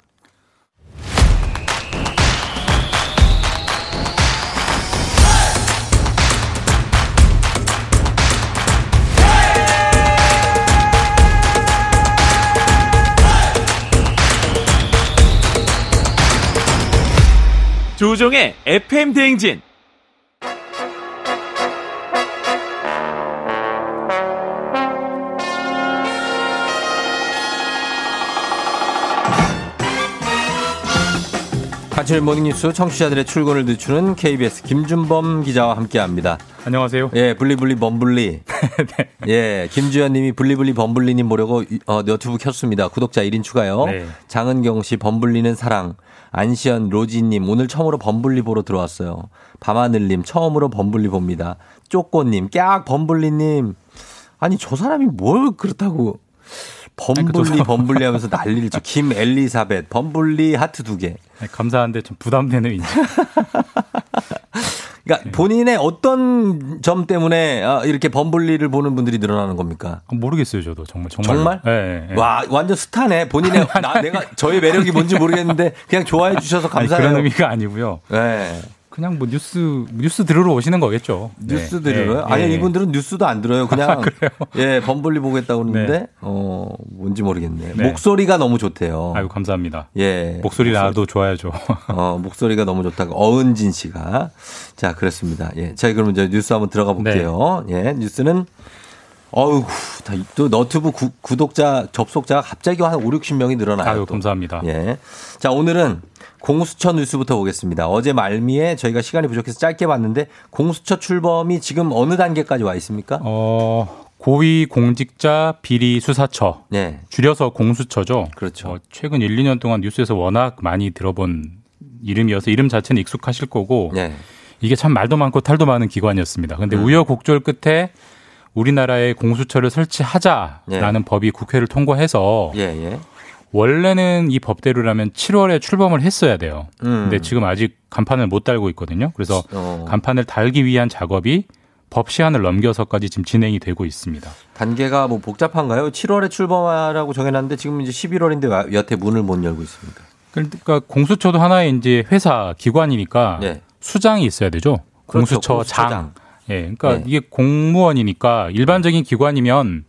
조우종의 FM 대행진. 간추린 모닝뉴스 청취자들의 출근을 늦추는 KBS 김준범 기자와 함께합니다. 안녕하세요. 예, 블리블리 범블리. 예, 김주현 님이 블리블리 범블리님 보려고 어, 너튜브 켰습니다. 구독자 1인 추가요. 네. 장은경 씨 범블리는 사랑. 안시현 로지님 오늘 처음으로 범블리 보러 들어왔어요. 밤하늘님 처음으로 범블리 봅니다. 쪼꼬님 깍 범블리님. 아니 저 사람이 뭘 그렇다고 범블리 범블리 하면서 난리를 쳐. 김 엘리사벳 범블리 하트 두 개. 네, 감사한데 좀 부담되는 인지. 그러니까 본인의 어떤 점 때문에 아, 이렇게 범블리를 보는 분들이 늘어나는 겁니까? 모르겠어요, 저도 정말 정말. 정말? 네, 네. 와 완전 스타네. 본인의 나 내가 저의 매력이 뭔지 모르겠는데 그냥 좋아해 주셔서 아니, 감사해요. 그런 의미가 아니고요. 네. 그냥 뭐 뉴스 뉴스 들으러 오시는 거겠죠. 뉴스 네, 들으러요? 네, 아니 네. 이분들은 뉴스도 안 들어요. 그냥 예 범블리 보겠다고 그러는데 네. 어 뭔지 모르겠네. 네. 목소리가 너무 좋대요. 아유 감사합니다. 예. 목소리 나도 좋아야죠. 어, 목소리가 너무 좋다고 어은진 씨가 자 그렇습니다. 예, 저희 그러면 이제 뉴스 한번 들어가 볼게요. 예, 뉴스는 어우 다또 너튜브 구, 구독자 접속자가 갑자기 한 5, 60명이 늘어나요. 아유 또. 감사합니다. 예. 자, 오늘은 공수처 뉴스부터 보겠습니다. 어제 말미에 저희가 시간이 부족해서 짧게 봤는데 공수처 출범이 지금 어느 단계까지 와 있습니까? 어 고위 공직자 비리 수사처. 네. 줄여서 공수처죠. 그렇죠. 어, 최근 1, 2년 동안 뉴스에서 워낙 많이 들어본 이름이어서 이름 자체는 익숙하실 거고 네. 이게 참 말도 많고 탈도 많은 기관이었습니다. 근데 음. 우여곡절 끝에 우리나라에 공수처를 설치하자라는 법이 국회를 통과해서 예, 예. 원래는 이 법대로라면 7월에 출범을 했어야 돼요. 음. 근데 지금 아직 간판을 못 달고 있거든요. 그래서 어. 간판을 달기 위한 작업이 법 시한을 넘겨서까지 지금 진행이 되고 있습니다. 단계가 뭐 복잡한가요? 7월에 출범하라고 정해놨는데 지금 이제 11월인데 여태 문을 못 열고 있습니다. 그러니까 공수처도 하나의 이제 회사 기관이니까 네. 수장이 있어야 되죠. 그렇죠. 공수처 공수처장. 장. 예, 그러니까 네. 이게 공무원이니까 일반적인 기관이면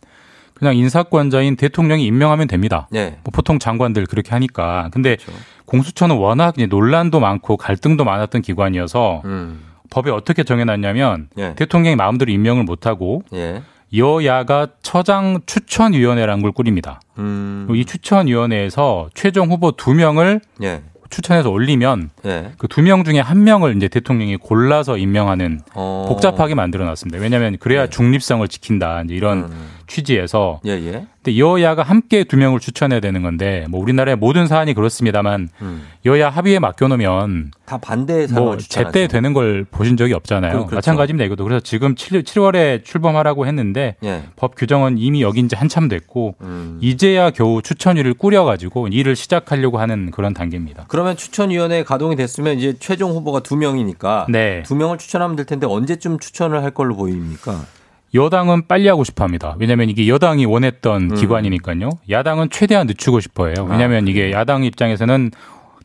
그냥 인사권자인 대통령이 임명하면 됩니다. 네. 뭐 보통 장관들 그렇게 하니까. 근데 공수처는 워낙 논란도 많고 갈등도 많았던 기관이어서 음. 법에 어떻게 정해놨냐면 예. 대통령이 마음대로 임명을 못하고 예. 여야가 처장 추천위원회라는 걸 꾸립니다. 음. 이 추천위원회에서 최종 후보 두 명을 예. 추천해서 올리면 예. 그두 명 중에 한 명을 이제 대통령이 골라서 임명하는 어. 복잡하게 만들어 놨습니다. 왜냐하면 그래야 중립성을 지킨다. 이제 이런 취지에서. 예, 예. 근데 여야가 함께 두 명을 추천해야 되는 건데 뭐 우리나라의 모든 사안이 그렇습니다만 음. 여야 합의에 맡겨놓으면 다 반대 사람을 뭐. 제때 되는 걸 보신 적이 없잖아요. 그- 그렇죠. 마찬가지입니다. 이것도 그래서 지금 7, 7월에 출범하라고 했는데 예. 법 규정은 이미 여긴 지 한참 됐고 음. 이제야 겨우 추천위를 꾸려가지고 일을 시작하려고 하는 그런 단계입니다. 그러면 추천위원회 가동이 됐으면 이제 최종 후보가 두 명이니까 네. 두 명을 추천하면 될 텐데 언제쯤 추천을 할 걸로 보입니까? 여당은 빨리 하고 싶어 합니다. 왜냐하면 이게 여당이 원했던 음. 기관이니까요. 야당은 최대한 늦추고 싶어 해요. 왜냐하면 이게 야당 입장에서는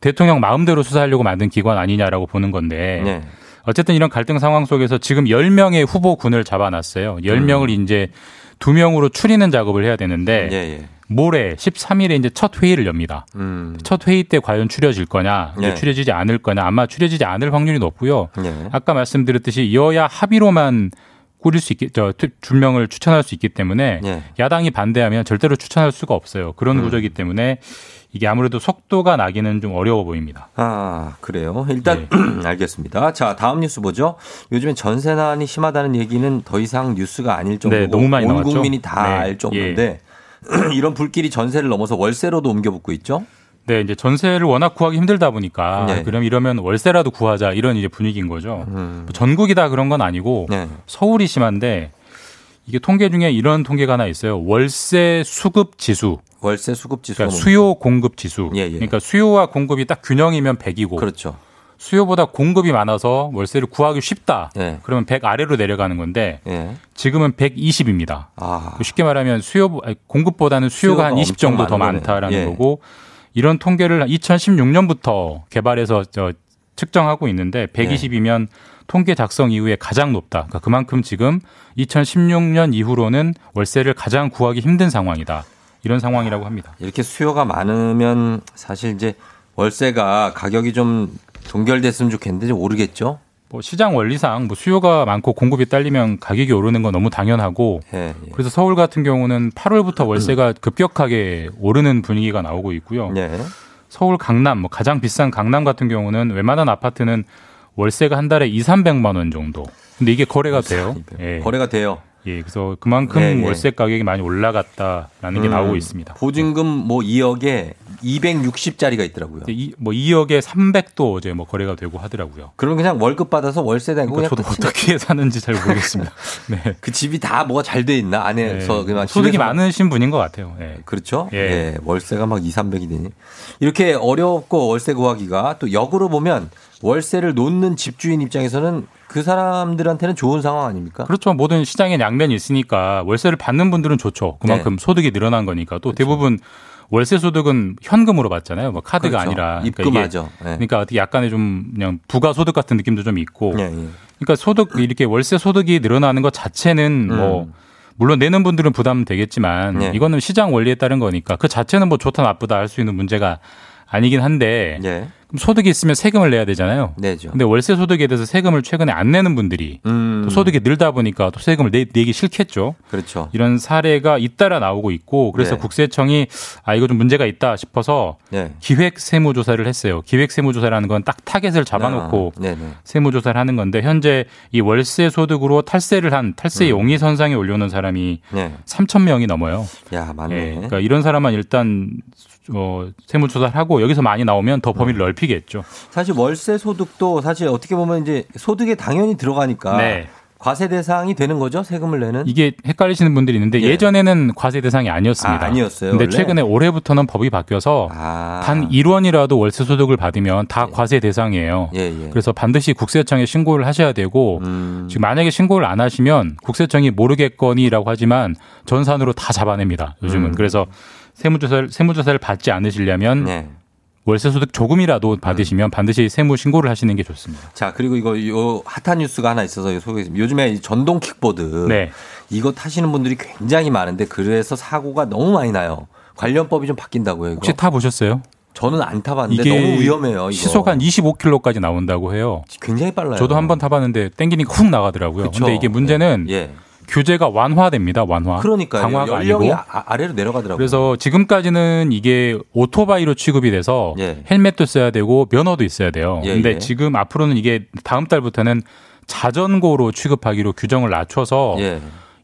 대통령 마음대로 수사하려고 만든 기관 아니냐라고 보는 건데 네. 어쨌든 이런 갈등 상황 속에서 지금 10명의 후보군을 잡아놨어요. 10명을 이제 두 명으로 추리는 작업을 해야 되는데 음. 예, 예. 모레 13일에 이제 첫 회의를 엽니다. 음. 첫 회의 때 과연 추려질 거냐, 이제 네. 추려지지 않을 거냐, 아마 추려지지 않을 확률이 높고요. 예. 아까 말씀드렸듯이 여야 합의로만 꾸릴 수 있게 저두 명을 추천할 수 있기 때문에 예. 야당이 반대하면 절대로 추천할 수가 없어요. 그런 음. 구조이기 때문에 이게 아무래도 속도가 나기는 좀 어려워 보입니다. 아, 그래요. 일단 네. 알겠습니다. 자, 다음 뉴스 보죠. 요즘엔 전세난이 심하다는 얘기는 더 이상 뉴스가 아닐 정도고 네, 너무 많이 온 나왔죠. 국민이 다 네, 알 정도인데 이런 불길이 전세를 넘어서 월세로도 옮겨붙고 있죠. 네, 이제 전세를 워낙 구하기 힘들다 보니까 네. 그럼 이러면 월세라도 구하자 이런 이제 분위기인 거죠. 음. 뭐 전국이 다 그런 건 아니고 네. 서울이 심한데 이게 통계 중에 이런 통계가 하나 있어요. 월세 수급 지수. 월세 수급 지수가 그러니까? 수요 공급 지수. 예, 예. 그러니까 수요와 공급이 딱 균형이면 100이고 그렇죠. 수요보다 공급이 많아서 월세를 구하기 쉽다. 예. 그러면 100 아래로 내려가는 건데 예. 지금은 120입니다. 아. 쉽게 말하면 수요 공급보다는 수요가, 수요가 한 20 정도 더 많다라는. 예. 거고 이런 통계를 2016년부터 개발해서 저 측정하고 있는데 120이면 통계 작성 이후에 가장 높다. 그러니까 그만큼 지금 2016년 이후로는 월세를 가장 구하기 힘든 상황이다. 이런 상황이라고 합니다. 이렇게 수요가 많으면 사실 이제 월세가 가격이 좀 동결됐으면 좋겠는데 좀 오르겠죠. 뭐 시장 원리상 뭐 수요가 많고 공급이 딸리면 가격이 오르는 건 너무 당연하고 예, 예. 그래서 서울 같은 경우는 8월부터 월세가 급격하게 오르는 분위기가 나오고 있고요. 예. 서울 강남 뭐 가장 비싼 강남 같은 경우는 웬만한 아파트는 월세가 한 달에 2, 300만 원 정도. 근데 이게 거래가 돼요. 예. 거래가 돼요. 예, 그래서 그만큼 예, 예. 월세 가격이 많이 올라갔다라는 게 음, 나오고 있습니다. 보증금 뭐 2억에 260짜리가 있더라고요. 이, 뭐 2억에 300도 어제 뭐 거래가 되고 하더라고요. 그러면 그냥 월급 받아서 월세 내고 그러니까 저도 어떻게 사는지 잘 모르겠습니다. 네. 그 집이 다 뭐가 잘 돼 있나 안에서 네. 그냥 소득이 많으신 분인 것 같아요. 예. 그렇죠. 예. 예. 월세가 막 2, 300이 되니. 이렇게 어렵고 월세 구하기가 또 역으로 보면 월세를 놓는 집주인 입장에서는 그 사람들한테는 좋은 상황 아닙니까? 그렇죠. 모든 시장에 양면이 있으니까 월세를 받는 분들은 좋죠. 그만큼 네. 소득이 늘어난 거니까 또 대부분 월세 소득은 현금으로 받잖아요. 뭐 카드가 그렇죠. 아니라 그러니까 입금하죠. 네. 그러니까 어떻게 약간의 좀 그냥 부가 소득 같은 느낌도 좀 있고. 예, 예. 그러니까 소득 이렇게 월세 소득이 늘어나는 것 자체는 뭐 음. 물론 내는 분들은 부담 되겠지만 네. 이거는 시장 원리에 따른 거니까 그 자체는 뭐 좋다 나쁘다 할 수 있는 문제가 아니긴 한데 예. 그럼 소득이 있으면 세금을 내야 되잖아요. 내죠. 근데 월세 소득에 대해서 세금을 최근에 안 내는 분들이 음. 또 소득이 늘다 보니까 또 세금을 내, 내기 싫겠죠. 그렇죠. 이런 사례가 잇따라 나오고 있고 그래서 네. 국세청이 아 이거 좀 문제가 있다 싶어서 네. 기획 세무 조사를 했어요. 기획 세무 조사라는 건 딱 타겟을 잡아놓고 아, 네네. 세무 조사를 하는 건데 현재 이 월세 소득으로 탈세를 한 탈세 음. 용의 선상에 올려놓은 사람이 네. 3천 명이 넘어요. 야, 맞네. 예, 그러니까 이런 사람만 일단 어, 세무조사를 하고 여기서 많이 나오면 더 음. 범위를 넓히겠죠. 사실 월세 소득도 사실 어떻게 보면 이제 소득에 당연히 들어가니까 네. 과세 대상이 되는 거죠? 세금을 내는? 이게 헷갈리시는 분들이 있는데 예. 전에는 과세 대상이 아니었습니다. 아, 아니었어요, 근데 원래? 최근에 올해부터는 법이 바뀌어서 아. 단 1원이라도 월세 소득을 받으면 다 과세 대상이에요. 예, 예. 그래서 반드시 국세청에 신고를 하셔야 되고 음. 지금 만약에 신고를 안 하시면 국세청이 모르겠거니라고 하지만 전산으로 다 잡아냅니다. 요즘은 음. 그래서 세무조사를 세무조사를 받지 않으시려면 네. 월세 소득 조금이라도 받으시면 반드시 세무 신고를 하시는 게 좋습니다. 자, 그리고 이거 요 핫한 뉴스가 하나 있어서 소개했습니다. 요즘에 이 전동 킥보드. 네. 이거 타시는 분들이 굉장히 많은데 그래서 사고가 너무 많이 나요. 관련법이 좀 바뀐다고요, 이거. 혹시 타 보셨어요? 저는 안 타봤는데 이게 너무 위험해요, 이거. 시속 한 25km까지 나온다고 해요. 굉장히 빨라요. 저도 한 번 타봤는데 땡기니까 훅 나가더라고요. 그쵸. 근데 이게 문제는 예. 규제가 완화됩니다. 완화. 그러니까요. 강화가 연령이 아니고. 아, 아래로 내려가더라고요. 그래서 지금까지는 이게 오토바이로 취급이 돼서 예. 헬멧도 써야 되고 면허도 있어야 돼요. 예, 근데 예. 지금 앞으로는 이게 다음 달부터는 자전거로 취급하기로 규정을 낮춰서 예.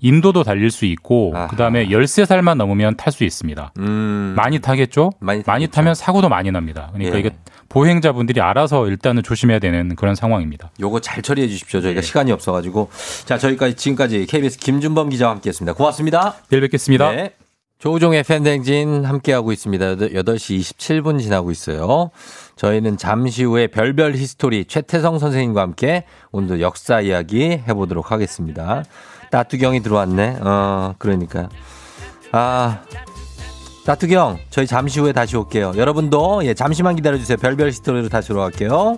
인도도 달릴 수 있고 아하. 그다음에 13살만 넘으면 탈 수 있습니다. 음. 많이 타겠죠? 많이 타면 사고도 많이 납니다. 그러니까 예. 이게 보행자분들이 알아서 일단은 조심해야 되는 그런 상황입니다. 요거 잘 처리해 주십시오. 네. 저희가 시간이 없어 가지고. 자, 저희까지 지금까지 KBS 김준범 기자와 함께 했습니다. 고맙습니다. 내일 뵙겠습니다. 네. 조우종의 FM대행진 함께하고 있습니다. 8시 27분 지나고 있어요. 저희는 잠시 후에 별별 히스토리 최태성 선생님과 함께 오늘도 역사 이야기 해보도록 하겠습니다. 따뚜경이 들어왔네. 어, 그러니까. 아, 따뚜경, 저희 잠시 후에 다시 올게요. 여러분도 예, 잠시만 기다려주세요. 별별 히스토리로 다시 돌아갈게요.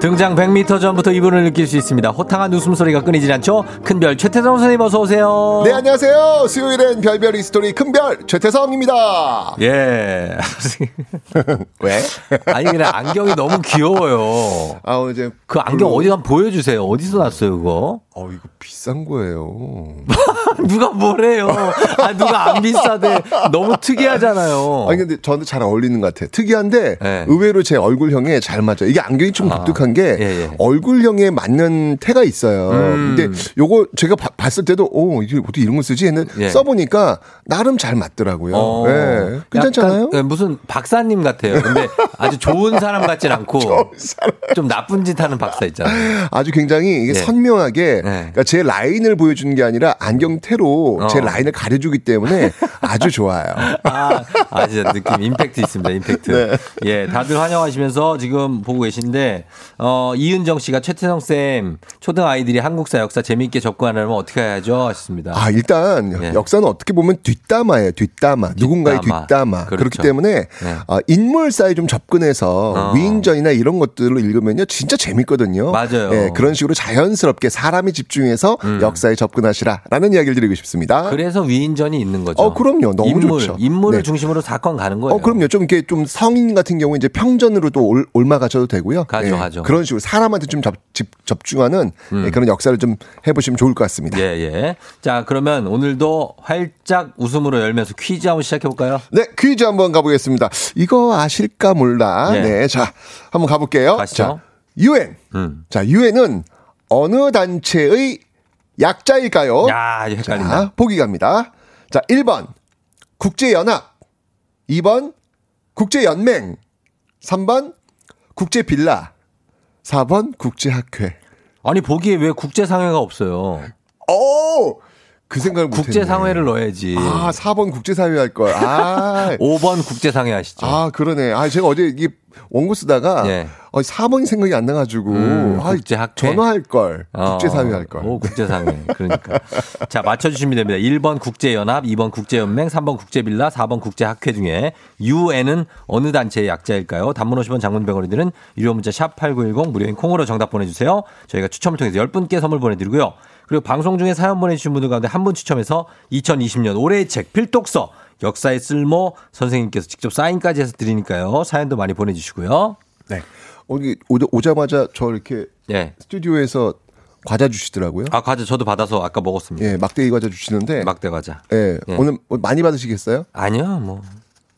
등장 100m 전부터 이분을 느낄 수 있습니다. 호탕한 웃음소리가 끊이질 않죠? 큰별 최태성 선생님 어서 오세요. 네, 안녕하세요. 수요일엔 별별 히스토리 큰별 최태성입니다. 예. 왜? 아니 그냥 안경이 너무 귀여워요. 아, 이제 그 안경 어디 한번 보여주세요. 어디서 났어요 그거? 어, 이거 비싼 거예요. 누가 뭐래요? 아 누가 안 비싸대? 너무 특이하잖아요. 아니 근데 저는 잘 어울리는 것 같아요. 특이한데 네. 의외로 제 얼굴형에 잘 맞아요. 이게 안경이 좀 독특한 게 예, 예. 얼굴형에 맞는 태가 있어요. 음. 근데 요거 제가 봐- 봤을 때도 오 이게 어떻게 이런 걸 쓰지 했는 예. 써보니까 나름 잘 맞더라고요. 어, 네. 괜찮잖아요. 약간, 예, 무슨 박사님 같아요. 근데 아주 좋은 사람 같진 않고 좀 나쁜 짓 하는 박사 있잖아요. 아주 굉장히 이게 네. 선명하게 그러니까 제 라인을 보여주는 게 아니라 안경테로 제 어. 라인을 가려주기 때문에 아주 좋아요. 아, 아, 진짜 느낌, 임팩트 있습니다, 임팩트. 네. 예, 다들 환영하시면서 지금 보고 계신데, 어, 이은정 씨가 최태성 쌤, 초등 아이들이 한국사 역사 재미있게 접근하려면 어떻게 해야죠? 하셨습니다. 아, 일단 예. 역사는 어떻게 보면 뒷담화예요. 뒷담화. 누군가의 뒷담화. 뒷담화. 그렇죠. 그렇기 때문에 네. 아, 인물사에 좀 접근해서 어. 위인전이나 이런 것들을 읽으면요. 진짜 재밌거든요. 맞아요. 예, 그런 식으로 자연스럽게 사람이 집중해서 역사에 접근하시라라는 이야기를 드리고 싶습니다. 음. 그래서 위인전이 있는 거죠. 어, 그럼요. 너무 인물, 좋죠. 인물을 네. 중심으로 사건 가는 거예요. 어, 그럼요. 좀 이렇게 좀 성인 같은 경우 이제 평전으로도 올, 올마가셔도 되고요. 가죠, 예, 가죠. 그런 식으로 사람한테 좀 접, 집- 접중하는 음. 예, 그런 역사를 좀 해보시면 좋을 것 같습니다. 예, 예. 자, 그러면 오늘도 활짝 웃음으로 열면서 퀴즈 한번 시작해볼까요? 네, 퀴즈 한번 가보겠습니다. 이거 아실까 몰라. 예. 네, 자, 한번 가볼게요. 가시죠. 자, 유엔. 음. 자, 유엔은 어느 단체의 약자일까요? 야, 헷갈린다. 자, 보기 갑니다. 자, 1번 국제연합, 2번 국제연맹, 3번 국제빌라, 4번 국제학회. 아니, 보기에 왜 국제상회가 없어요? 오! 그 생각을 못했네. 국제상회를 넣어야지. 아, 4번 국제사회 할 걸. 아. 5번 국제상회 하시죠. 아, 그러네. 아, 제가 어제 이게 원고 쓰다가 예. 어, 4번이 생각이 안 나가지고 음, 아, 국제학회. 전화할 걸. 어, 국제사회 할 걸. 오, 국제상회. 그러니까. 자, 맞춰주시면 됩니다. 1번 국제연합, 2번 국제연맹, 3번 국제빌라, 4번 국제학회 중에 UN은 어느 단체의 약자일까요? 단문 50원 장문병원이들은 유료 문자 샵 8910 무료인 콩으로 정답 보내주세요. 저희가 추첨을 통해서 10분께 선물 보내드리고요. 그리고 방송 중에 사연 보내주신 분들 가운데 한 분 추첨해서 2020년 올해의 책 필독서 역사의 쓸모 선생님께서 직접 사인까지 해서 드리니까요. 사연도 많이 보내주시고요. 네. 어디 오자- 오자마자 저 이렇게 예. 스튜디오에서 과자 주시더라고요. 아, 과자 저도 받아서 아까 먹었습니다. 예, 막대기 과자 주시는데 막대 과자. 예, 예. 오늘 많이 받으시겠어요? 아니요, 뭐.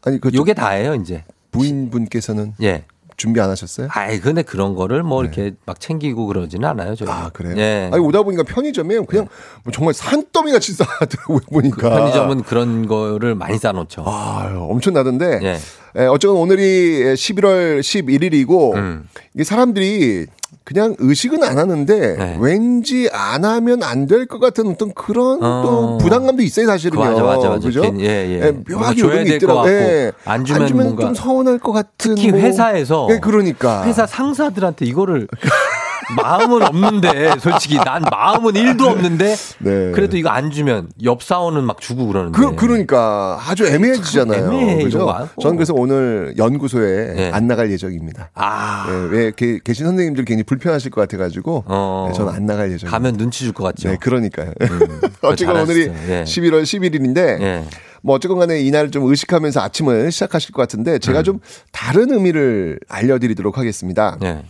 아니 그 요게 다예요, 이제. 부인분께서는 예. 준비 안 하셨어요? 아이, 근데 그런 거를 뭐 이렇게 막 챙기고 그러지는 않아요, 저희. 아, 그래요? 예. 아니 오다 보니까 편의점에 그냥 뭐 정말 산더미 같이 싸더라고요 보니까. 그 편의점은 그런 거를 많이 싸놓죠. 아, 엄청나던데. 예. 예, 어쨌건 오늘이 11월 11일이고 음. 이게 사람들이 그냥 의식은 안 하는데 네. 왠지 안 하면 안 될 것 같은 어떤 그런 어. 또 부담감도 있어요 사실은요. 맞아, 맞아, 맞아. 그죠? 예, 예. 뭔가 묘하게 요런 게 될것 있더라고요. 같고, 예. 안 주면 뭔가 좀 서운할 것 같은. 특히 뭐. 회사에서 예, 그러니까. 회사 상사들한테 이거를 마음은 없는데 솔직히 난 마음은 1도 없는데 네. 그래도 이거 안 주면 옆 사원은 막 주고 그러는데 그, 그러니까 아주 애매해지잖아요. 참 애매해, 그죠? 많고. 저는 그래서 오늘 연구소에 네. 안 나갈 예정입니다. 아. 예, 왜 게- 계신 선생님들 괜히 불편하실 것 같아 가지고 어. 네, 저는 안 나갈 예정입니다. 가면 눈치 줄 것 같죠. 네, 그러니까요. 그거 어쨌건. 오늘이 예. 11월 11일인데 예. 뭐 어쨌건 간에 이날 좀 의식하면서 아침을 시작하실 것 같은데 제가 음. 좀 다른 의미를 알려드리도록 하겠습니다. 예.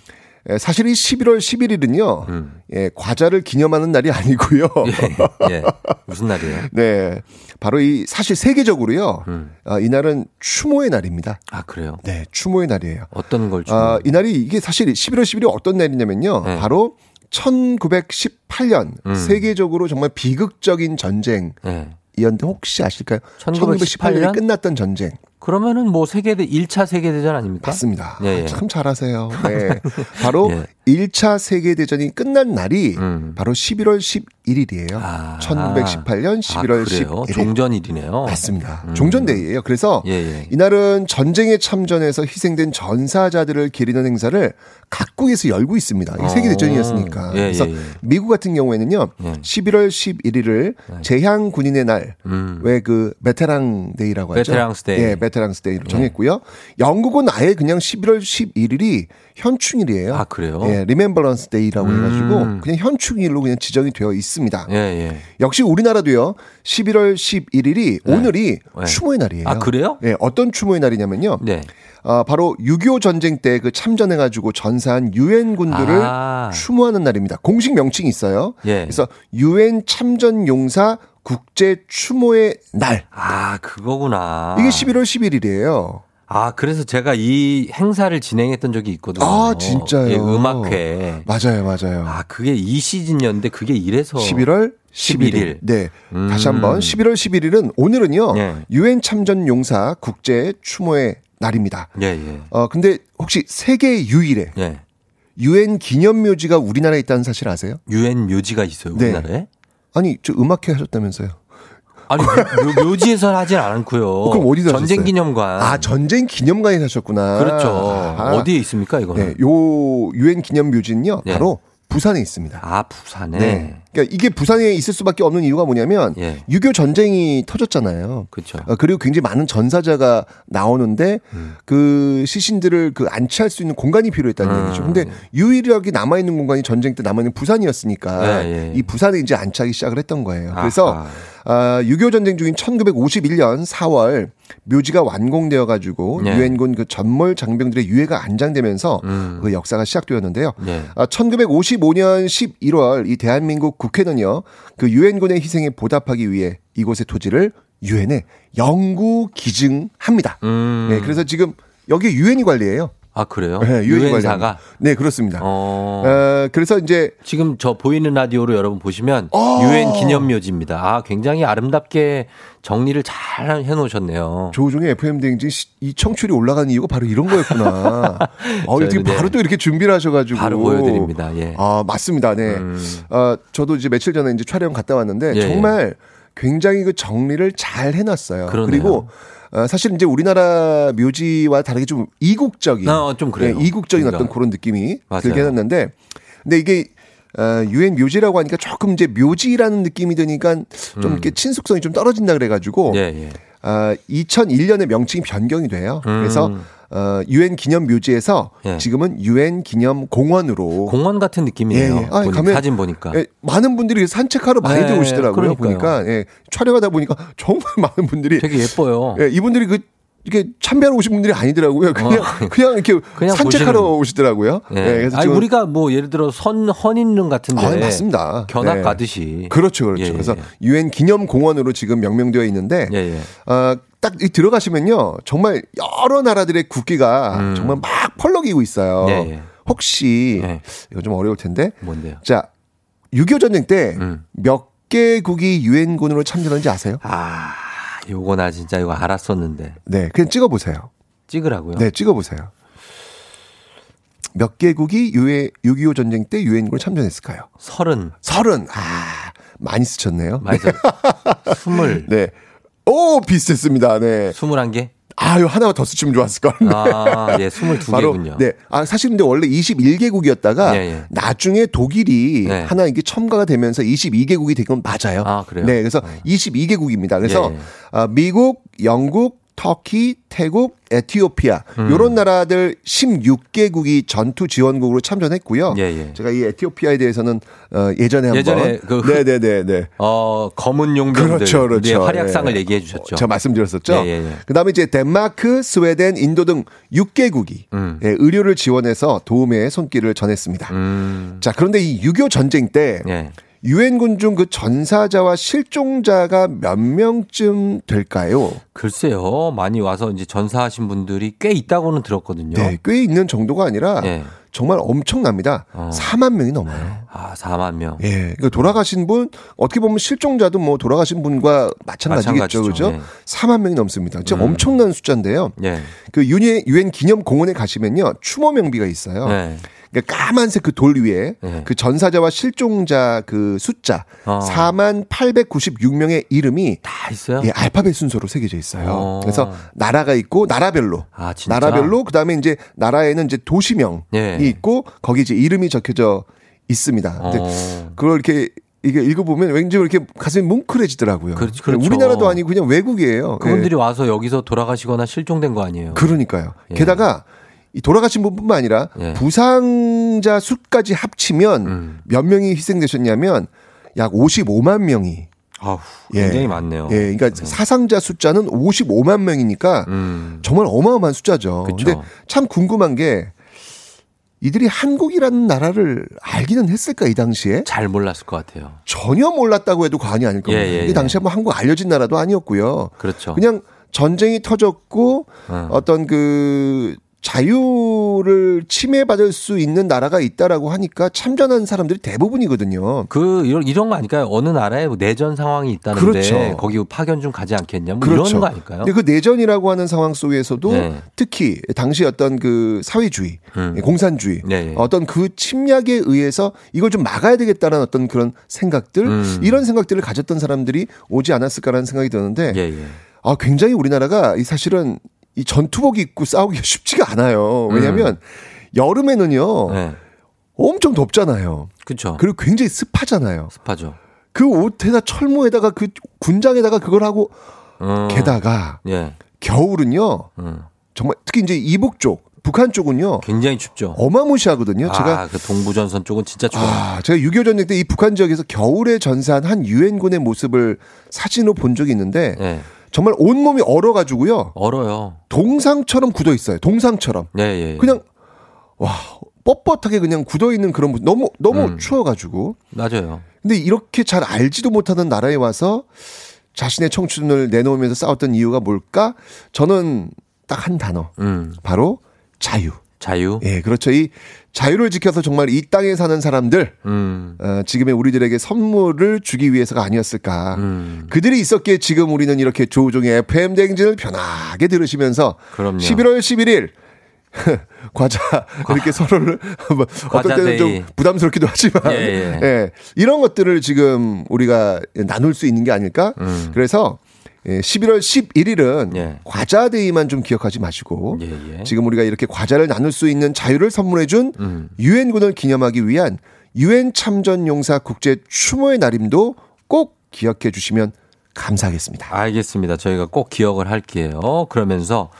예, 사실 이 11월 11일은요, 예, 과자를 기념하는 날이 아니고요. 음. 예. 무슨 날이에요? 네, 바로 이 사실 세계적으로요, 음. 어, 이날은 추모의 날입니다. 아 그래요? 네, 추모의 날이에요. 어떤 걸 주? 아, 이날이 이게 사실 11월 11일이 어떤 날이냐면요, 네. 바로 1918년 음. 세계적으로 정말 비극적인 전쟁. 예. 이었는데 혹시 아실까요? 1918 년? 1918년에 끝났던 전쟁. 그러면은 뭐 세계대 1차 세계대전 아닙니까? 맞습니다. 예, 예. 참 잘하세요. 네. 바로 예. 1차 세계대전이 끝난 날이 음. 바로 11월 11일이에요. 1918년 11월 아, 그래요? 11일. 종전일이네요. 맞습니다. 음. 종전데이예요. 그래서 예, 예. 이날은 전쟁에 참전해서 희생된 전사자들을 기리는 행사를 각국에서 열고 있습니다. 이 어. 세계 대전이었으니까. 예, 그래서 예, 예. 미국 같은 경우에는요. 예. 11월 11일을 재향 군인의 날, 음. 왜그 Veteran Day라고 하죠. Veterans Day. 예, Veterans Day로 정했고요. 영국은 아예 그냥 11월 11일이 현충일이에요. 아, 그래요? 예, Remembrance Day라고 음. 해가지고 그냥 현충일로 그냥 지정이 되어 있습니다. 예, 예. 역시 우리나라도요. 11월 11일이 오늘이 네. 추모의 날이에요. 아, 그래요? 예, 어떤 추모의 날이냐면요. 네. 아, 바로 6.25 전쟁 때 그 참전해가지고 전사한 유엔 군들을 아. 추모하는 날입니다. 공식 명칭이 있어요. 예. 그래서 유엔 참전 용사 국제 추모의 날. 아, 그거구나. 이게 11월 11일이에요. 아, 그래서 제가 이 행사를 진행했던 적이 있거든요. 아, 진짜요? 예, 음악회. 맞아요, 맞아요. 아, 그게 이 시즌이었는데 그게 이래서 11월 11일. 11일. 네. 음. 다시 한번 11월 11일은 오늘은요. 예. 유엔 참전 용사 국제 추모의 날입니다. 예, 예. 어 근데 혹시 세계 유일의 예. 유엔 기념 묘지가 우리나라에 있다는 사실 아세요? 유엔 묘지가 있어요, 네. 우리나라에? 아니, 저 음악회 하셨다면서요. 아니, 묘, 묘지에서 하진 않고요. 어, 그럼 어디서 전쟁 하셨어요? 기념관. 아, 전쟁 기념관에 사셨구나. 그렇죠. 아. 어디에 있습니까, 이거는? 네, 요 유엔 기념 묘지는요. 예. 바로 부산에 있습니다. 아, 부산에. 네. 그러니까 이게 부산에 있을 수밖에 없는 이유가 뭐냐면 예. 6.25 전쟁이 터졌잖아요. 그렇죠. 어, 그리고 굉장히 많은 전사자가 나오는데 음. 그 시신들을 그 안치할 수 있는 공간이 필요했다는 음. 얘기죠. 근데 유일하게 남아 있는 공간이 전쟁 때 남아 있는 부산이었으니까 예, 예. 이 부산에 이제 안치하기 시작을 했던 거예요. 그래서 아하. 아, 6.25 전쟁 중인 1951년 4월 묘지가 완공되어 가지고 네. 유엔군 그 전몰 장병들의 유해가 안장되면서 음. 그 역사가 시작되었는데요. 네. 아, 1955년 11월 이 대한민국 국회는요 그 유엔군의 희생에 보답하기 위해 이곳의 토지를 유엔에 영구 기증합니다. 음. 네, 그래서 지금 여기 유엔이 관리해요. 아, 그래요? 네, 유엔사가? 네, 그렇습니다. 어. 어, 그래서 이제 지금 저 보이는 라디오로 여러분 보시면 어. 유엔 기념묘지입니다. 아, 굉장히 아름답게 정리를 잘 해놓으셨네요. 조우종의 FM 대행진 시- 이 청출이 올라가는 이유가 바로 이런 거였구나. 어, 저, 어떻게 네. 바로 또 이렇게 준비를 하셔가지고 바로 보여드립니다. 예. 아 맞습니다. 네. 음. 어, 저도 이제 며칠 전에 이제 촬영 갔다 왔는데 예, 정말 굉장히 그 정리를 잘 해놨어요. 그러네요. 그리고 어, 사실 이제 우리나라 묘지와 다르게 좀 이국적인, 어, 좀 그래요. 네, 이국적인 그러니까. 어떤 그런 느낌이 맞아요. 들게 해놨는데, 근데 이게 어, 유엔 묘지라고 하니까 조금 이제 묘지라는 느낌이 드니까 좀 음. 이렇게 친숙성이 좀 떨어진다 그래가지고 예, 예. 아, 2001년에 명칭이 변경이 돼요. 음. 그래서 어, 유엔 기념 묘지에서 예. 지금은 유엔 기념 공원으로 공원 같은 느낌이에요. 예, 예. 아, 보니- 가면- 사진 보니까. 예, 많은 분들이 산책하러 많이 네, 들어오시더라고요. 그러니까요. 보니까 예, 촬영하다 보니까 정말 많은 분들이 되게 예뻐요. 예, 이분들이 그 이렇게 참배하러 오신 분들이 아니더라고요. 그냥 그냥 이렇게 어. 그냥 산책하러 보시는- 오시더라고요. 예. 네, 그래서 아니 좀- 우리가 뭐 예를 들어 선 헌인릉 같은데 아, 맞습니다. 견학 네. 가듯이 그렇죠, 그렇죠. 예, 예, 그래서 예. 유엔 기념 공원으로 지금 명명되어 있는데 예, 예. 어, 딱이 들어가시면요 정말 여러 나라들의 국기가 음. 정말 막 펄럭이고 있어요. 혹시 이거 좀 어려울 텐데 뭔데요? 자, 6.25 전쟁 때 음. 몇 개국이 유엔군으로 참전한지 아세요? 아, 요거 나 진짜 이거 알았었는데. 네, 그냥 찍어보세요. 찍으라고요? 네, 찍어보세요. 몇 개국이 유엔 6.25 전쟁 때 유엔군을 참전했을까요? 서른. 서른. 아, 많이 쓰셨네요. 썼- 스물. 네. 오, 비슷했습니다. 네. 스물한 개? 아유, 하나만 더 쓰시면 좋았을 걸. 아, 예, 22개군요. 네. 아, 사실 근데 원래 21개국이었다가 예, 예. 나중에 독일이 네. 하나 이게 첨가가 되면서 22개국이 된 건 맞아요. 아, 그래요? 네. 그래서 22개국입니다. 그래서 예, 예. 아, 미국, 영국, 터키, 태국, 에티오피아 음. 요런 나라들 16개국이 전투 지원국으로 참전했고요. 예, 예. 제가 이 에티오피아에 대해서는 어, 예전에 한번 예전에 그 흑- 네, 네, 네, 네. 어, 검은 용병들. 그렇죠, 그렇죠. 네, 활약상을 예. 얘기해 주셨죠. 제가 말씀드렸었죠. 예, 예, 예. 그다음에 이제 덴마크, 스웨덴, 인도 등 6개국이 음. 예, 의료를 지원해서 도움의 손길을 전했습니다. 음. 자, 그런데 이 6.25 전쟁 때 예. 유엔군 중 그 전사자와 실종자가 몇 명쯤 될까요? 글쎄요. 많이 와서 이제 전사하신 분들이 꽤 있다고는 들었거든요. 네, 꽤 있는 정도가 아니라 예. 정말 엄청납니다. 어. 4만 명이 넘어요. 아, 4만 명. 예, 그러니까 돌아가신 분 어떻게 보면 실종자도 뭐 돌아가신 분과 마찬가지겠죠. 그죠? 예. 4만 명이 넘습니다. 진짜 음. 엄청난 숫자인데요. 예. 그 유엔, 유엔 기념 공원에 가시면요 추모 명비가 있어요. 네. 그러니까 까만색 그 돌 위에 네. 그 전사자와 실종자 그 숫자 어. 4만 896명의 이름이 다 있어요? 예, 알파벳 순서로 새겨져 있어요. 어. 그래서 나라가 있고 나라별로 아, 진짜? 나라별로 그다음에 이제 나라에는 이제 도시명이 예. 있고 거기 이제 이름이 적혀져 있습니다. 근데 어. 그걸 이렇게 이게 읽어보면 왠지 이렇게 가슴이 뭉클해지더라고요. 그렇죠, 그렇죠. 우리나라도 아니고 그냥 외국이에요. 그분들이 예. 와서 여기서 돌아가시거나 실종된 거 아니에요? 그러니까요. 예. 게다가 이 돌아가신 분뿐만 아니라 예. 부상자 수까지 합치면 음. 몇 명이 희생되셨냐면 약 55만 명이 아우, 예. 굉장히 많네요. 예, 그러니까 사상자 숫자는 55만 명이니까 음. 정말 어마어마한 숫자죠. 그쵸. 근데 참 궁금한 게 이들이 한국이라는 나라를 알기는 했을까 이 당시에 잘 몰랐을 것 같아요. 전혀 몰랐다고 해도 과언이 아닐 겁니다. 예, 예, 이 예. 당시에 뭐 한국 알려진 나라도 아니었고요. 그렇죠. 그냥 전쟁이 터졌고 어. 어떤 그 자유를 침해받을 수 있는 나라가 있다라고 하니까 참전한 사람들이 대부분이거든요. 그 이런 이런 거 아닐까요? 어느 나라에 뭐 내전 상황이 있다는데 그렇죠. 거기 파견 좀 가지 않겠냐? 뭐 이런 거 아닐까요? 근데 그 내전이라고 하는 상황 속에서도 네. 특히 당시 어떤 그 사회주의, 음. 공산주의, 네, 네. 어떤 그 침략에 의해서 이걸 좀 막아야 되겠다는 어떤 그런 생각들, 음. 이런 생각들을 가졌던 사람들이 오지 않았을까라는 생각이 드는데, 예, 예. 아 굉장히 우리나라가 이 사실은 이 전투복 입고 싸우기가 쉽지가 않아요. 왜냐하면 여름에는요 음. 네. 엄청 덥잖아요. 그렇죠. 그리고 굉장히 습하잖아요. 습하죠. 그 옷에다 철모에다가 그 군장에다가 그걸 하고 어. 게다가 예. 겨울은요 음. 정말 특히 이제 이북 쪽 북한 쪽은요 굉장히 춥죠. 어마무시하거든요. 제가 아, 그 동부 전선 쪽은 진짜 추워요. 아, 제가 6.25 전쟁 때 이 북한 지역에서 겨울에 전사한 한 유엔군의 모습을 사진으로 본 적이 있는데 예. 정말 온몸이 얼어가지고요. 얼어요. 동상처럼 굳어 있어요. 동상처럼. 예, 예. 그냥 와 뻣뻣하게 그냥 굳어 있는 그런. 너무 너무 음. 추워가지고. 맞아요. 근데 이렇게 잘 알지도 못하는 나라에 와서 자신의 청춘을 내놓으면서 싸웠던 이유가 뭘까? 저는 딱 한 단어. 음. 바로 자유. 자유. 예, 그렇죠. 이 자유를 지켜서 정말 이 땅에 사는 사람들, 음. 어, 지금의 우리들에게 선물을 주기 위해서가 아니었을까. 음. 그들이 있었기에 지금 우리는 이렇게 조우종의 FM 댕진을 편하게 들으시면서 그럼요. 11월 11일 과자 이렇게 서로를 뭐 어떤 때는 좀 day. 부담스럽기도 하지만 예, 예. 예, 이런 것들을 지금 우리가 나눌 수 있는 게 아닐까? 음. 그래서 예, 11월 11일은 예. 과자 day만 좀 기억하지 마시고 예, 예. 지금 우리가 이렇게 과자를 나눌 수 있는 자유를 선물해준 음. 유엔군을 기념하기 위한 유엔 참전 용사 국제 추모의 날임도 꼭 기억해 주시면 감사하겠습니다. 알겠습니다. 저희가 꼭 기억을 할게요. 그러면서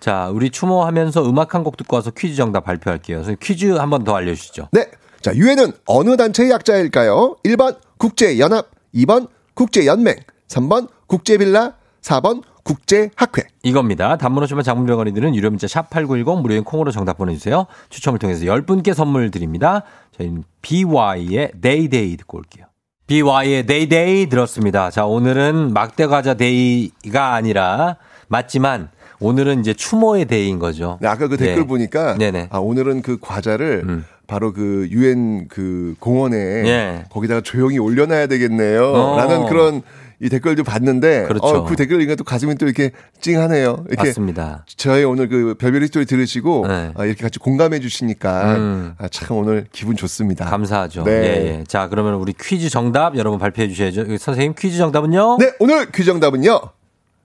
자, 우리 추모하면서 음악 한 곡 듣고 와서 퀴즈 정답 발표할게요. 그래서 퀴즈 한 번 더 알려주시죠. 네. 자, 유엔은 어느 단체의 약자일까요? 1번 국제연합, 2번 국제연맹, 3번 국제빌라, 4번 국제학회. 이겁니다. 단문 오시면 장문 100원이 드는 유료 문자 샵8910 무료인 콩으로 정답 보내주세요. 추첨을 통해서 10분께 선물 드립니다. 저희는 비와이의 Day Day 듣고 올게요. 비와이의 Day Day 들었습니다. 자, 오늘은 막대과자 day가 아니라 맞지만 오늘은 이제 추모의 day인 거죠. 네, 아까 그 댓글 네. 보니까 네네. 음. 아, 오늘은 그 과자를 바로 그 유엔 그 공원에 예. 거기다가 조용히 올려놔야 되겠네요. 어. 라는 그런 이 댓글도 봤는데 그렇죠. 어, 그 댓글 읽으니까 또 가슴이 또 이렇게 찡하네요. 이렇게 맞습니다. 저희 오늘 그 별별 스토리 들으시고 네. 아, 이렇게 같이 공감해 주시니까 음. 아, 참 오늘 기분 좋습니다. 감사하죠. 네. 예, 예. 자, 그러면 우리 퀴즈 정답 여러분 발표해 주셔야죠. 선생님 퀴즈 정답은요? 네, 오늘 퀴즈 정답은요.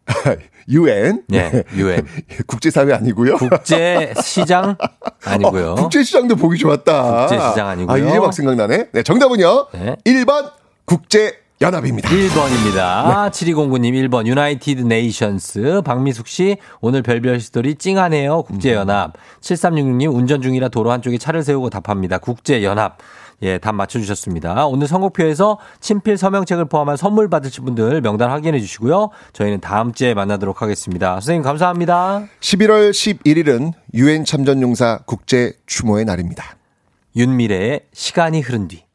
유엔. 네, UN. 국제사회 아니고요. 국제시장 아니고요. 어, 국제시장도 보기 좋았다. 국제시장 아니고요. 아, 이제 막 생각나네. 네, 정답은요. 네. 1번 국제 연합입니다. 1번입니다. 7209님 1번 United Nations 박미숙 씨 오늘 별별 스토리 찡하네요. 국제연합. 7366님 운전 중이라 도로 한쪽에 차를 세우고 답합니다. 국제연합. 예, 답 맞춰주셨습니다. 오늘 선곡표에서 친필 서명책을 포함한 선물 받으실 분들 명단 확인해 주시고요. 저희는 다음 주에 만나도록 하겠습니다. 선생님 감사합니다. 11월 11일은 유엔 참전용사 국제 추모의 날입니다. 윤미래의 시간이 흐른 뒤.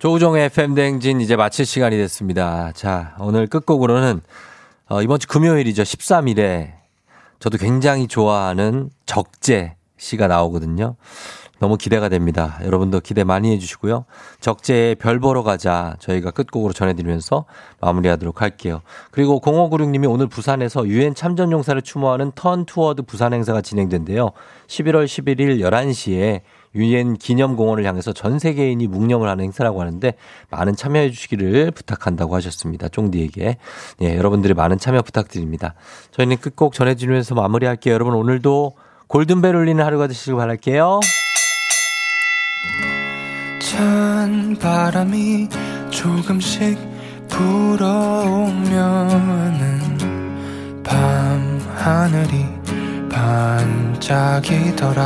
조우종의 FM대행진 이제 마칠 시간이 됐습니다. 자, 오늘 끝곡으로는 어, 이번 주 금요일이죠. 13일에 저도 굉장히 좋아하는 적재 씨가 나오거든요. 너무 기대가 됩니다. 여러분도 기대 많이 해주시고요. 적재의 별 보러 가자 저희가 끝곡으로 전해드리면서 마무리하도록 할게요. 그리고 0596님이 오늘 부산에서 유엔 참전용사를 추모하는 Turn Toward 부산 행사가 진행된대요. 11월 11일 11시에 유엔 기념공원을 향해서 전 세계인이 묵념을 하는 행사라고 하는데 많은 참여해 주시기를 부탁한다고 하셨습니다. 쫑디에게. 예, 여러분들의 많은 참여 부탁드립니다. 저희는 끝곡 전해드리면서 마무리할게요. 여러분 오늘도 골든벨 울리는 하루가 되시길 바랄게요. 찬 바람이 조금씩 불어오면은 밤 하늘이 반짝이더라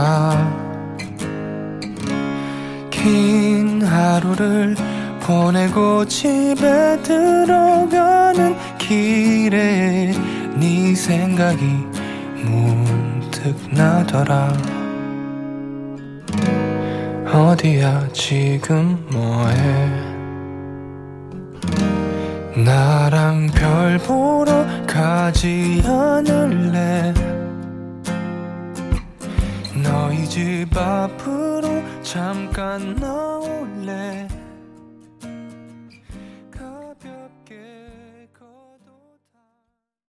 긴 하루를 보내고 집에 들어가는 길에 네 생각이 문득 나더라. 어디야 지금 뭐해? 나랑 별 보러 가지 않을래 너희 집 앞으로 잠깐 나올래